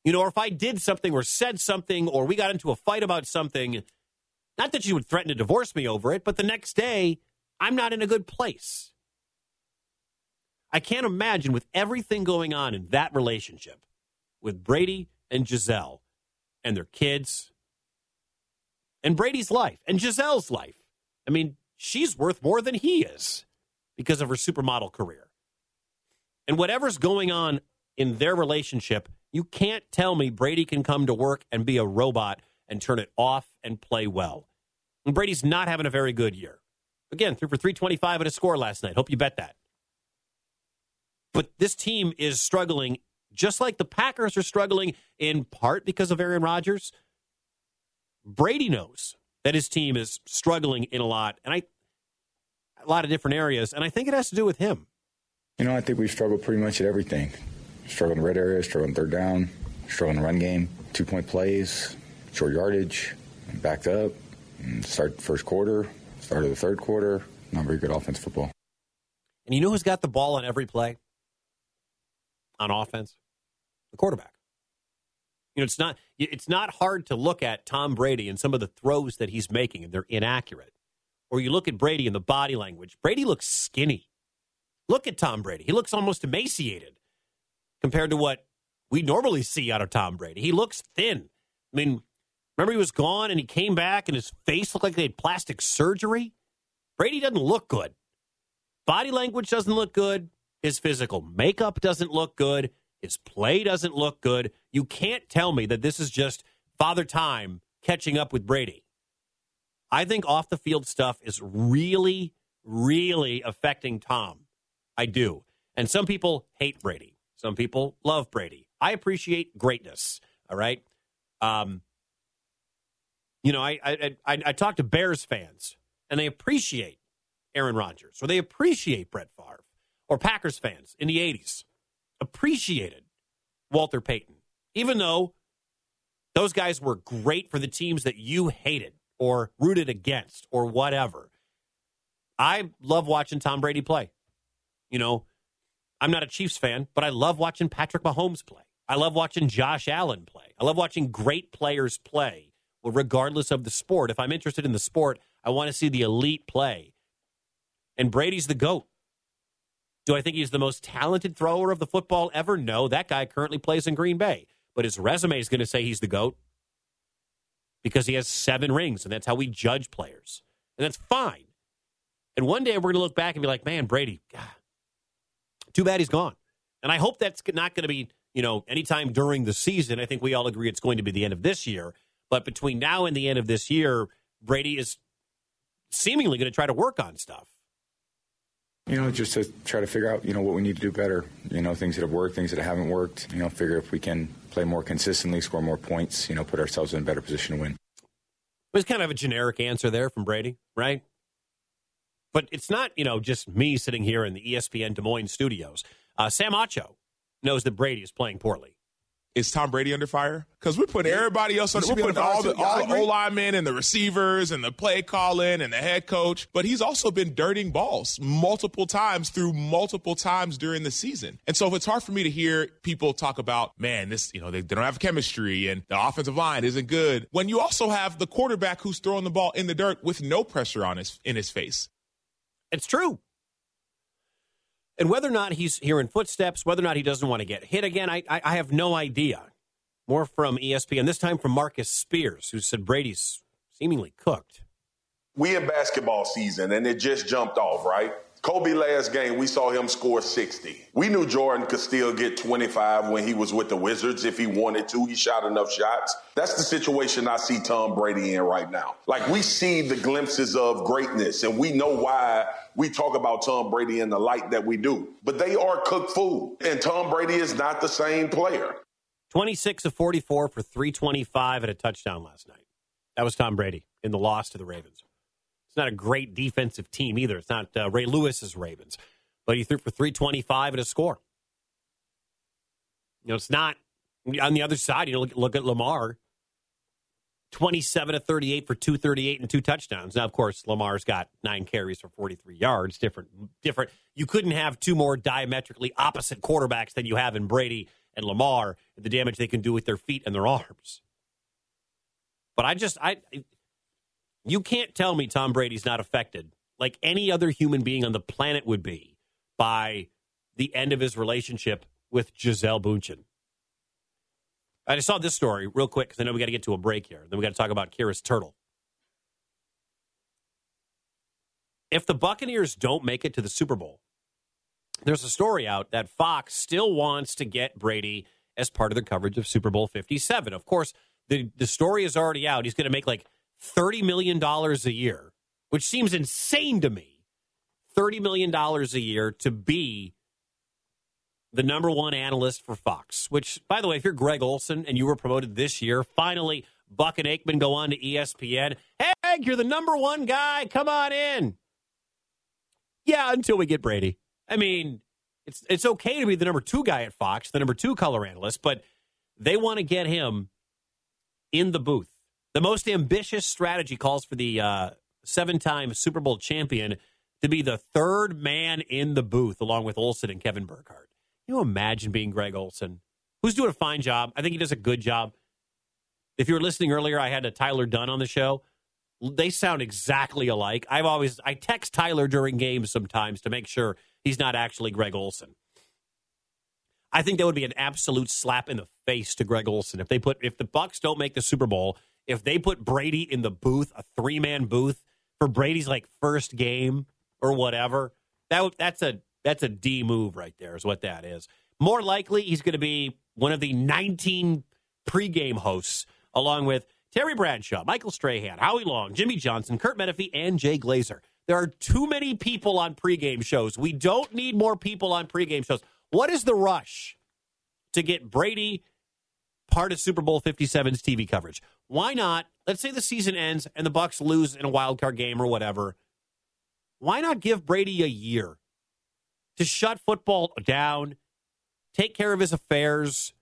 S4: You know, or if I did something or said something or we got into a fight about something, not that she would threaten to divorce me over it, but the next day, I'm not in a good place. I can't imagine with everything going on in that relationship with Brady and Gisele and their kids and Brady's life and Gisele's life. I mean, she's worth more than he is because of her supermodel career. And whatever's going on in their relationship, you can't tell me Brady can come to work and be a robot and turn it off and play well. And Brady's not having a very good year. Again, threw for 325 at a score last night. Hope you bet that. But this team is struggling just like the Packers are struggling in part because of Aaron Rodgers. Brady knows that his team is struggling in a lot and I a lot of different areas and I think it has to do with him.
S10: You know, I think we've struggled pretty much at everything. Struggled in red areas, struggled in third down, struggled in the run game, two point plays, short yardage, backed up, start first quarter, start of the third quarter. Not very good offense football.
S4: And you know who's got the ball on every play on offense? The quarterback. You know, it's not it's not hard to look at Tom Brady and some of the throws that he's making and they're inaccurate. Or you look at Brady and the body language. Brady looks skinny. Look at Tom Brady. He looks almost emaciated compared to what we normally see out of Tom Brady. He looks thin. I mean, remember he was gone and he came back and his face looked like they had plastic surgery? Brady doesn't look good. Body language doesn't look good. His physical makeup doesn't look good. His play doesn't look good. You can't tell me that this is just Father Time catching up with Brady. I think off the field stuff is really, really affecting Tom. I do. And some people hate Brady. Some people love Brady. I appreciate greatness. All right. Um, you know, I I I, I talk to Bears fans, and they appreciate Aaron Rodgers, or they appreciate Brett Favre, or Packers fans in the '80s appreciated Walter Payton, even though those guys were great for the teams that you hated or rooted against or whatever. I love watching Tom Brady play. You know, I'm not a Chiefs fan, but I love watching Patrick Mahomes play. I love watching Josh Allen play. I love watching great players play, regardless of the sport. If I'm interested in the sport, I want to see the elite play. And Brady's the GOAT. Do I think he's the most talented thrower of the football ever? No. That guy currently plays in Green Bay, but his resume is going to say he's the GOAT because he has seven rings, and that's how we judge players. And that's fine. And one day we're going to look back and be like, man, Brady, God, too bad he's gone. And I hope that's not going to be, you know, anytime during the season. I think we all agree it's going to be the end of this year. But between now and the end of this year, Brady is seemingly going to try to work on stuff.
S10: You know, just to try to figure out, you know, what we need to do better. You know, things that have worked, things that haven't worked. You know, figure if we can play more consistently, score more points, you know, put ourselves in a better position to win.
S4: It was kind of a generic answer there from Brady, right? But it's not, you know, just me sitting here in the ESPN Des Moines studios. Uh, Sam Acho knows that Brady is playing poorly.
S11: Is Tom Brady under fire? Because we're putting everybody else
S12: He
S11: under.
S12: should
S11: We're putting
S12: under
S11: all the
S12: too. Yeah,
S11: all the. O linemen and the receivers and the play calling and the head coach. But he's also been dirtying balls multiple times through multiple times during the season. And so if it's hard for me to hear people talk about, man, this you know they, they don't have chemistry and the offensive line isn't good. When you also have the quarterback who's throwing the ball in the dirt with no pressure on his in his face.
S4: It's true. And whether or not he's hearing footsteps, whether or not he doesn't want to get hit again, I, I, I have no idea. More from ESPN, this time from Marcus Spears, who said Brady's seemingly cooked.
S12: we in basketball season and it just jumped off, right? Kobe last game, we saw him score 60. We knew Jordan could still get 25 when he was with the Wizards if he wanted to. He shot enough shots. That's the situation I see Tom Brady in right now. Like we see the glimpses of greatness and we know why we talk about Tom Brady in the light that we do. But they are cooked food and Tom Brady is not the same player.
S4: 26 of 44 for 325 and a touchdown last night. That was Tom Brady in the loss to the Ravens. It's not a great defensive team either. It's not uh, Ray Lewis's Ravens, but he threw for 325 and a score. You know, it's not on the other side. You know, look, look at Lamar 27 to 38 for 238 and two touchdowns. Now, of course, Lamar's got nine carries for 43 yards. Different, different. You couldn't have two more diametrically opposite quarterbacks than you have in Brady and Lamar, the damage they can do with their feet and their arms. But I just, I, you can't tell me Tom Brady's not affected like any other human being on the planet would be by the end of his relationship with Gisele Bundchen. I just saw this story real quick because I know we got to get to a break here. Then we got to talk about Kira's turtle. If the Buccaneers don't make it to the Super Bowl, there's a story out that Fox still wants to get Brady as part of their coverage of Super Bowl 57. Of course, the, the story is already out. He's going to make like $30 million a year, which seems insane to me. $30 million a year to be the number one analyst for Fox, which, by the way, if you're Greg Olsen and you were promoted this year, finally, Buck and Aikman go on to ESPN. Hey, you're the number one guy. Come on in. Yeah, until we get Brady. I mean, it's it's okay to be the number two guy at Fox, the number two color analyst, but they want to get him in the booth. The most ambitious strategy calls for the uh, seven-time Super Bowl champion to be the third man in the booth, along with Olsen and Kevin Burkhardt. Can you imagine being Greg Olsen, who's doing a fine job? I think he does a good job. If you were listening earlier, I had a Tyler Dunne on the show. They sound exactly alike. I've always I text Tyler during games sometimes to make sure he's not actually Greg Olsen. I think that would be an absolute slap in the face to Greg Olsen if they put if the Bucks don't make the Super Bowl, if they put Brady in the booth, a three man booth for Brady's like first game or whatever. That that's a that's a D move right there, is what that is. More likely, he's going to be one of the 19 pregame hosts, along with Terry Bradshaw, Michael Strahan, Howie Long, Jimmy Johnson, Curt Menefee, and Jay Glazer. There are too many people on pregame shows. We don't need more people on pregame shows. What is the rush to get Brady part of Super Bowl 57's TV coverage? Why not? Let's say the season ends and the Bucks lose in a wild card game or whatever. Why not give Brady a year to shut football down, take care of his affairs,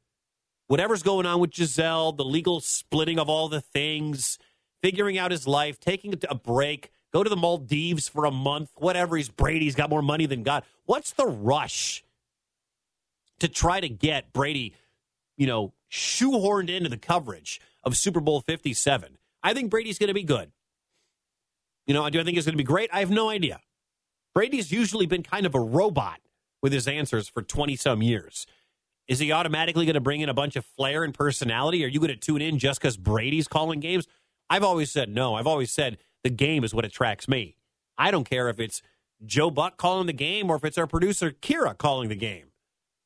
S4: whatever's going on with Gisele, the legal splitting of all the things, figuring out his life, taking a break, go to the Maldives for a month, whatever. He's Brady's got more money than God. What's the rush to try to get Brady, you know, shoehorned into the coverage of Super Bowl 57? I think Brady's going to be good. You know, do I think he's going to be great? I have no idea. Brady's usually been kind of a robot with his answers for 20 some years. Is he automatically going to bring in a bunch of flair and personality? Are you going to tune in just because Brady's calling games? I've always said no. I've always said the game is what attracts me. I don't care if it's Joe Buck calling the game or if it's our producer Kira calling the game.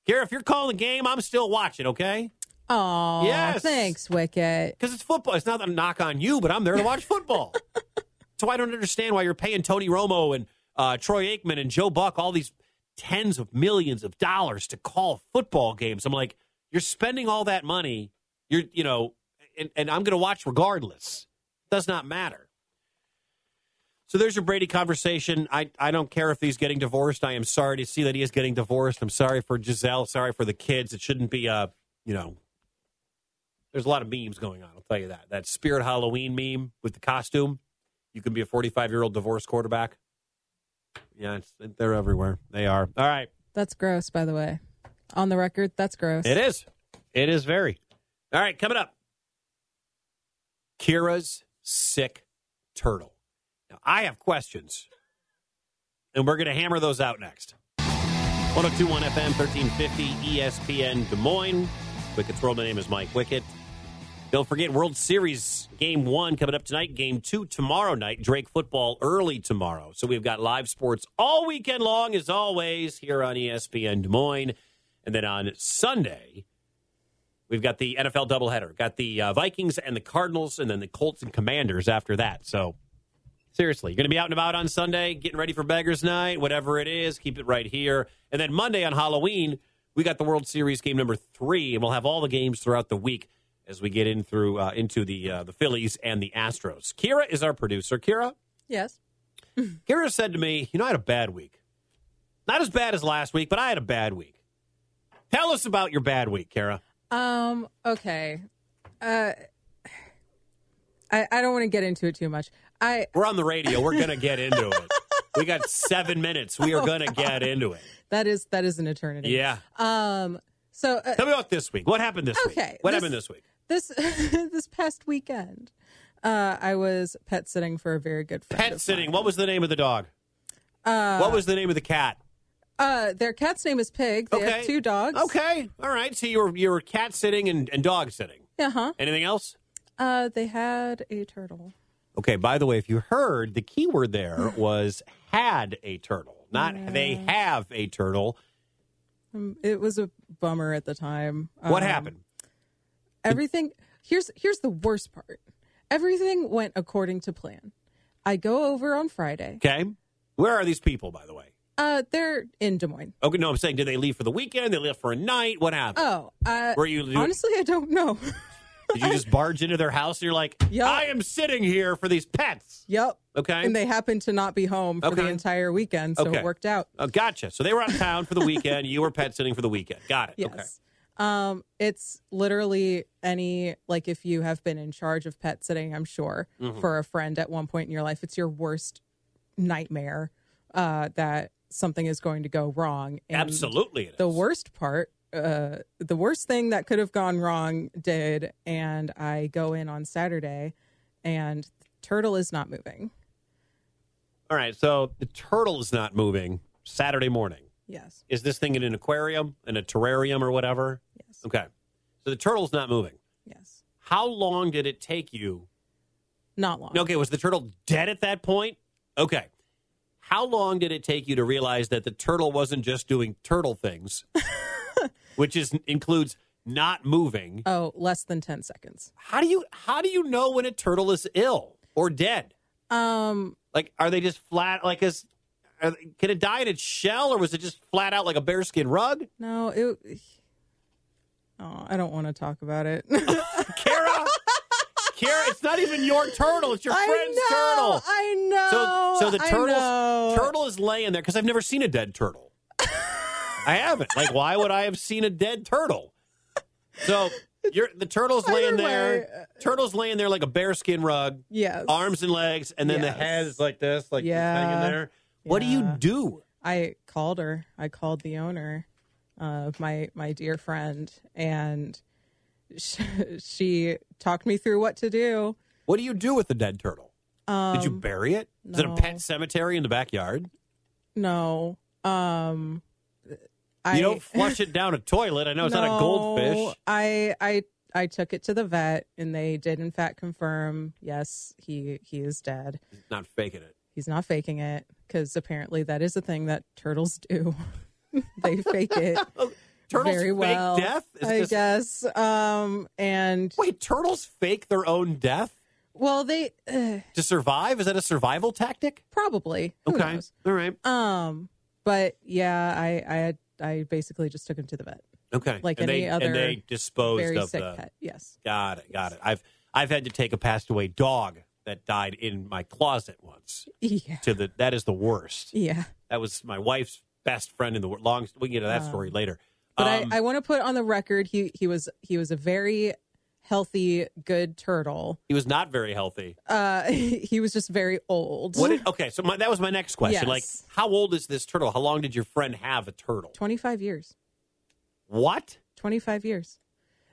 S4: Kira, if you're calling the game, I'm still watching, okay?
S9: Oh,
S4: Yes.
S9: thanks, Wickett.
S4: Because it's football. It's not a knock on you, but I'm there to watch football. so I don't understand why you're paying Tony Romo and uh, Troy Aikman and Joe Buck all these tens of millions of dollars to call football games. I'm like, you're spending all that money. You're, you know, and, and I'm going to watch regardless. It does not matter. So there's your Brady conversation. I, I don't care if he's getting divorced. I am sorry to see that he is getting divorced. I'm sorry for Gisele. Sorry for the kids. It shouldn't be, uh, you know, there's a lot of memes going on. I'll tell you that. That Spirit Halloween meme with the costume. You can be a 45 year old divorced quarterback. Yeah, it's, they're everywhere. They are. All right.
S9: That's gross, by the way. On the record, that's gross.
S4: It is. It is very. All right, coming up. Kira's sick turtle. Now, I have questions, and we're going to hammer those out next. 1021 FM, 1350 ESPN Des Moines. Wickett's World. My name is Mike Wickett. Don't forget World Series Game 1 coming up tonight, Game 2 tomorrow night, Drake football early tomorrow. So we've got live sports all weekend long, as always, here on ESPN Des Moines. And then on Sunday, we've got the NFL doubleheader. Got the uh, Vikings and the Cardinals, and then the Colts and Commanders after that. So seriously, you're going to be out and about on Sunday, getting ready for Beggars Night, whatever it is, keep it right here. And then Monday on Halloween, we got the World Series game number three, and we'll have all the games throughout the week as we get in through uh, into the uh, the Phillies and the Astros. Kira is our producer. Kira,
S9: Yes.
S4: Kira said to me, "You know, I had a bad week. Not as bad as last week, but I had a bad week. Tell us about your bad week, Kara.
S9: Um. Okay. Uh. I I don't want to get into it too much. I
S4: We're on the radio. We're gonna get into it. We got seven minutes. We are gonna get into it.
S9: that is that is an eternity.
S4: Yeah.
S9: Um. So uh,
S4: Tell me about this week. What happened this week?
S9: Okay,
S4: What
S9: this-
S4: happened this week?
S9: This this past weekend, uh, I was pet sitting for a very good friend.
S4: Pet sitting. What was the name of the dog?
S9: Uh,
S4: what was the name of the cat?
S9: Uh, their cat's name is Pig. They
S4: Okay.
S9: have two dogs.
S4: Okay. All right. So you were you were cat sitting and, and dog sitting.
S9: Uh huh.
S4: Anything else?
S9: Uh, they had a turtle.
S4: Okay. By the way, if you heard, the key word there was had a turtle, not they have a turtle.
S9: Um, it was a bummer at the time.
S4: What
S9: Um,
S4: happened?
S9: Everything. Here's here's the worst part. Everything went according to plan. I go over on Friday.
S4: Okay. Where are these people, by the way?
S9: Uh, they're in Des Moines.
S4: Okay, no, I'm saying, did they leave for the weekend? They left for a night? What happened?
S9: Oh, uh,
S4: Were you-
S9: honestly? I don't know.
S4: Did you just barge into their house and you're like,
S9: Yup.
S4: I am sitting here for these pets?
S9: Yep.
S4: Okay.
S9: And they happened to not be home for the entire weekend, so
S4: Okay.
S9: it worked out.
S4: Oh, gotcha. So they were out of town for the weekend. you were pet sitting for the weekend. Got it.
S9: Yes.
S4: Okay.
S9: Um, it's literally any like if you have been in charge of pet sitting, I'm sure
S4: Mhm.
S9: for a friend at one point in your life, it's your worst nightmare uh, that something is going to go wrong. And
S4: Absolutely. it
S9: The worst part, uh, the worst thing that could have gone wrong did, and I go in on Saturday, and turtle is not moving.
S4: All right. So the turtle is not moving Saturday morning.
S9: Yes.
S4: Is this thing in an aquarium, in a terrarium, or whatever?
S9: Yes.
S4: Okay. So the turtle's not moving.
S9: Yes.
S4: How long did it take you?
S9: Not long.
S4: Okay. Was the turtle dead at that point? Okay. How long did it take you to realize that the turtle wasn't just doing turtle things, which is includes not moving?
S9: Oh, less than 10 seconds.
S4: How do you how do you know when a turtle is ill or dead?
S9: Um,
S4: Like, are they just flat? Like, is can it die in its shell, or was it just flat out like a bearskin rug?
S9: no, it. Oh, I don't want to talk about it.
S4: Kara, Kara, it's not even your turtle; it's your
S9: I
S4: friend's
S9: know,
S4: turtle.
S9: I know.
S4: So, so the turtle turtle is laying there because I've never seen a dead turtle. I haven't. Like, why would I have seen a dead turtle? So you're the turtle's laying there.
S9: uh,
S4: Turtle's laying there like a bearskin rug,
S9: Yes.
S4: arms and legs, and then the head is like this, like hanging there. What do you
S9: Yeah.
S4: do?
S9: I called her. I called the owner, uh, my my dear friend, and she, she talked me through what to do.
S4: What do you do with the dead turtle?
S9: Um,
S4: Did you bury it? Is it a
S9: no.
S4: pet cemetery in the backyard?
S9: No. Um, I
S4: you don't flush it down a toilet. I know it's not a goldfish.
S9: I I I took it to the vet, and they did in fact confirm yes, he he is dead.
S4: Not faking it.
S9: He's not faking it because apparently that is a thing that turtles do. they fake it
S4: Turtles
S9: very
S4: fake
S9: well.
S4: death?
S9: I
S4: this-
S9: guess. Um, and
S4: Wait, turtles fake their own death
S9: well, they uh,
S4: to survive? Is that a survival tactic?
S9: probably. Who
S4: okay.
S9: knows?
S4: All right.
S9: Um, but yeah, I I I basically just took him to the vet.
S4: Okay.
S9: Like
S4: and
S9: any
S4: they,
S9: other
S4: and they disposed
S9: very
S4: of
S9: sick
S4: the.
S9: pet. Yes.
S4: Got it. Got it. I've I've had to take a passed away dog that died in my closet once.
S9: Yeah.
S4: To the that is the worst.
S9: Yeah.
S4: That was my wife's best friend in the world. Long. We can get to that
S9: Um,
S4: story later.
S9: But
S4: Um,
S9: I, I want to put on the record he he was he was a very healthy, good turtle.
S4: he was not very healthy.
S9: Uh, he was just very old.
S4: What? Did, okay, so my, that was my next question.
S9: Yes.
S4: Like, how old is this turtle? How long did your friend have a turtle?
S9: Twenty five years.
S4: What?
S9: Twenty five years.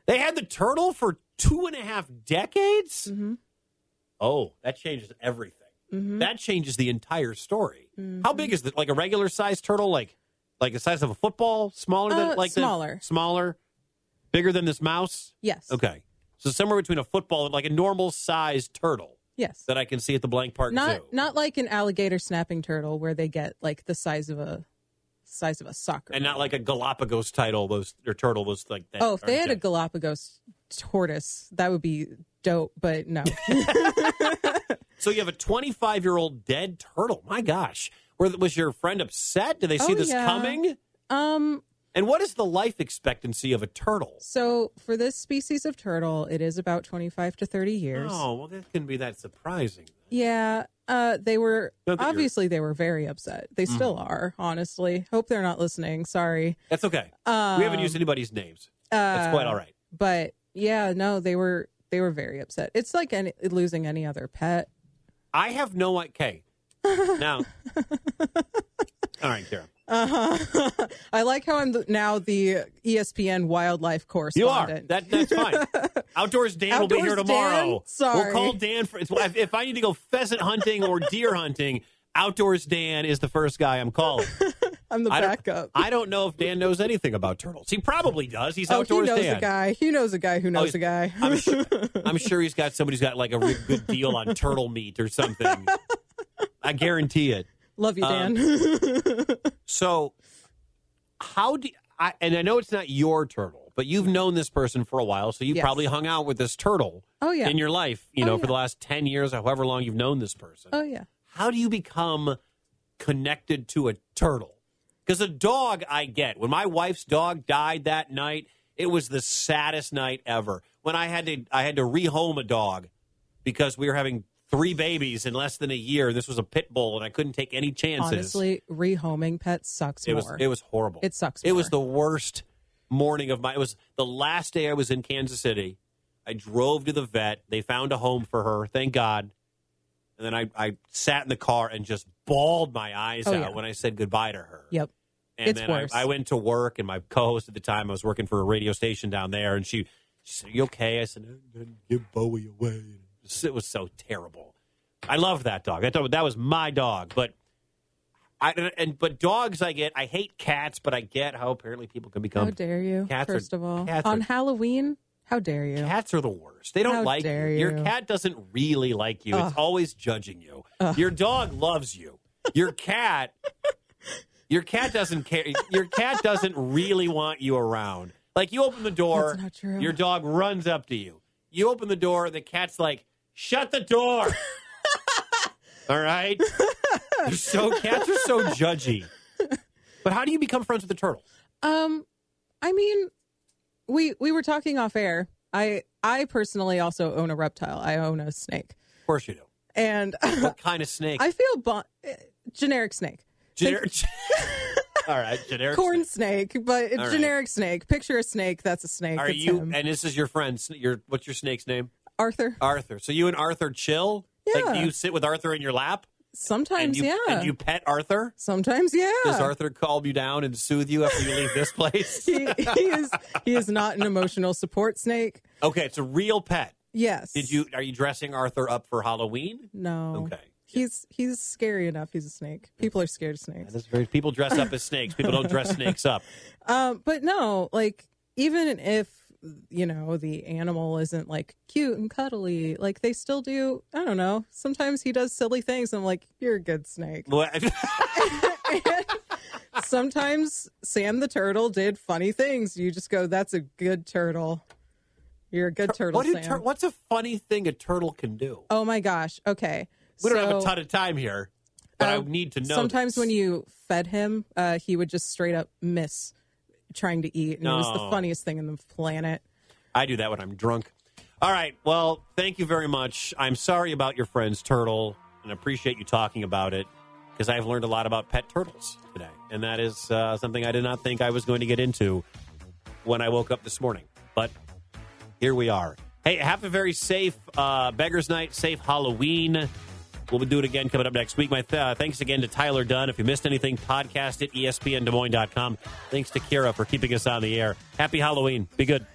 S4: They had the turtle for two and a half decades?
S9: Mm-hmm.
S4: Oh, that changes everything.
S9: Mhm.
S4: That changes the entire story.
S9: Mm-hmm.
S4: How big is it? Like a regular sized turtle? Like like the size of a football? Smaller than
S9: Uh,
S4: like the-
S9: smaller.
S4: smaller? Bigger than this mouse?
S9: Yes.
S4: Okay. So somewhere between a football and like a normal sized turtle
S9: Yes.
S4: that I can see at the Blank Park
S9: Not
S4: Zoo.
S9: not like an alligator snapping turtle where they get like the size of a size of a soccer.
S4: And not like a Galapagos title, those or turtle, those like that.
S9: oh, if they had a. Galapagos tortoise, that would be dope. But no,
S4: So you have a 25 year old dead turtle. My gosh. Was your friend upset? Did they see
S9: Oh,
S4: this
S9: yeah.
S4: coming?
S9: um,
S4: And what is the life expectancy of a turtle?
S9: so for this species of turtle, it is about twenty five to thirty years.
S4: Oh, well, that can be that surprising.
S9: Yeah, uh, they were
S4: that you're-
S9: obviously they were very upset. They
S4: Mhm.
S9: still are. Honestly, hope they're not listening. Sorry.
S4: That's okay. we haven't used anybody's names. That's quite all right.
S9: But yeah, no, they were they were very upset. It's like any, losing any other pet.
S4: I have no okay. Now, all right, Kara.
S9: Uh-huh. I like how I'm the, now the ESPN wildlife course.
S4: You are. That, that's fine. Outdoors Dan will be here tomorrow.
S9: Dan? Sorry.
S4: We'll call Dan for if I need to go pheasant hunting or deer hunting. Outdoors Dan is the first guy I'm calling.
S9: I'm the
S4: I
S9: backup.
S4: I don't know if Dan knows anything about turtles. He probably does. He's
S9: oh, he knows
S4: Dan.
S9: a guy. He knows a guy who knows
S4: he's-
S9: a guy.
S4: I'm sure, I'm sure he's got somebody who's got like a real good deal on turtle meat or something. I guarantee it.
S9: Love you,
S4: Um,
S9: Dan.
S4: So, how do I? And I know it's not your turtle, but you've known this person for a while, so you
S9: Yes.
S4: probably hung out with this turtle
S9: oh yeah.
S4: in your life. You
S9: Oh,
S4: know, for the last ten years, however long you've known this person.
S9: oh yeah.
S4: How do you become connected to a turtle? Because a dog, I get. When my wife's dog died that night, it was the saddest night ever. When I had to, I had to rehome a dog because we were having three babies in less than a year. This was a pit bull, and I couldn't take any chances.
S9: Honestly, rehoming pets sucks
S4: it was it was horrible.
S9: It sucks
S4: It was the worst morning of my. It was the last day I was in Kansas City. I drove to the vet. They found a home for her. Thank God. And then I, I sat in the car and just bawled my eyes
S9: Oh,
S4: out
S9: yeah.
S4: when I said goodbye to her.
S9: Yep.
S4: And
S9: It's
S4: then
S9: worse.
S4: I, I went to work, and my co-host at the time, I was working for a radio station down there, and she, she said, "You okay?" I said, "Uh, "Give Bowie away." It was so terrible. I loved that dog. That dog, that was my dog. But I and but dogs, I get. I hate cats, but I get how apparently people can become.
S9: how dare you?
S4: cats are-
S9: first of all, on
S4: are-
S9: Halloween, how dare you?
S4: Cats are the worst. They don't
S9: How
S4: like Your
S9: you.
S4: cat doesn't really like you. It's always judging you.
S9: Ugh.
S4: Your dog loves you. Your cat Your cat doesn't care. Your cat doesn't really want you around. Like you open the door,
S9: That's not true.
S4: your dog runs up to you. You open the door, the cat's like, "Shut the door." All right? They're so cats are so judgy. But how do you become friends with the turtle?
S9: Um, I mean, we we were talking off air. I I personally also own a reptile. I own a snake,
S4: Of course you do.
S9: and
S4: What kind of snake?
S9: I feel bon- eh, generic snake,
S4: Generic. All right, generic.
S9: corn
S4: snake.
S9: snake, but
S4: right.
S9: generic snake. Picture a snake. That's a snake.
S4: Are
S9: It's
S4: you?
S9: him.
S4: And this is your friend. Your what's your snake's name?
S9: Arthur?
S4: Arthur. So you and Arthur chill. Like
S9: Yeah.
S4: do you sit with Arthur in your lap?
S9: Sometimes,
S4: you,
S9: yeah.
S4: And you pet Arthur.
S9: Sometimes, yeah.
S4: Does Arthur calm you down and soothe you after you leave this place?
S9: he, he is he is not an emotional support snake.
S4: okay, it's a real pet.
S9: Yes.
S4: Did you? Are you dressing Arthur up for Halloween?
S9: No.
S4: Okay.
S9: He's he's scary enough. He's a snake. People are scared of snakes.
S4: That's very. People dress up as snakes. People don't dress snakes up.
S9: Um, but no, like even if you know the animal isn't like cute and cuddly, like they still do. I don't know. Sometimes he does silly things. I'm like, you're a good snake. Sometimes Sam the turtle did funny things. You just go, that's a good turtle. You're a good turtle,
S4: What
S9: Sam.
S4: tur- what's a funny thing a turtle can do?
S9: oh my gosh. Okay.
S4: We don't have a ton of time here, but I
S9: Uh,
S4: need to know.
S9: Sometimes
S4: this.
S9: when you fed him, uh, he would just straight up miss trying to eat, and it was the
S4: No.
S9: funniest thing in the planet.
S4: I do that when I'm drunk. All right. Well, thank you very much. I'm sorry about your friend's turtle and appreciate you talking about it because I've learned a lot about pet turtles today. And that is uh, something I did not think I was going to get into when I woke up this morning. But here we are. Hey, have a very safe uh, Beggar's Night, safe Halloween. We'll do it again coming up next week. My th- uh, thanks again to Tyler Dunne. If you missed anything, podcast at E espndesmoines.com. Thanks to Kira for keeping us on the air. Happy Halloween. Be good.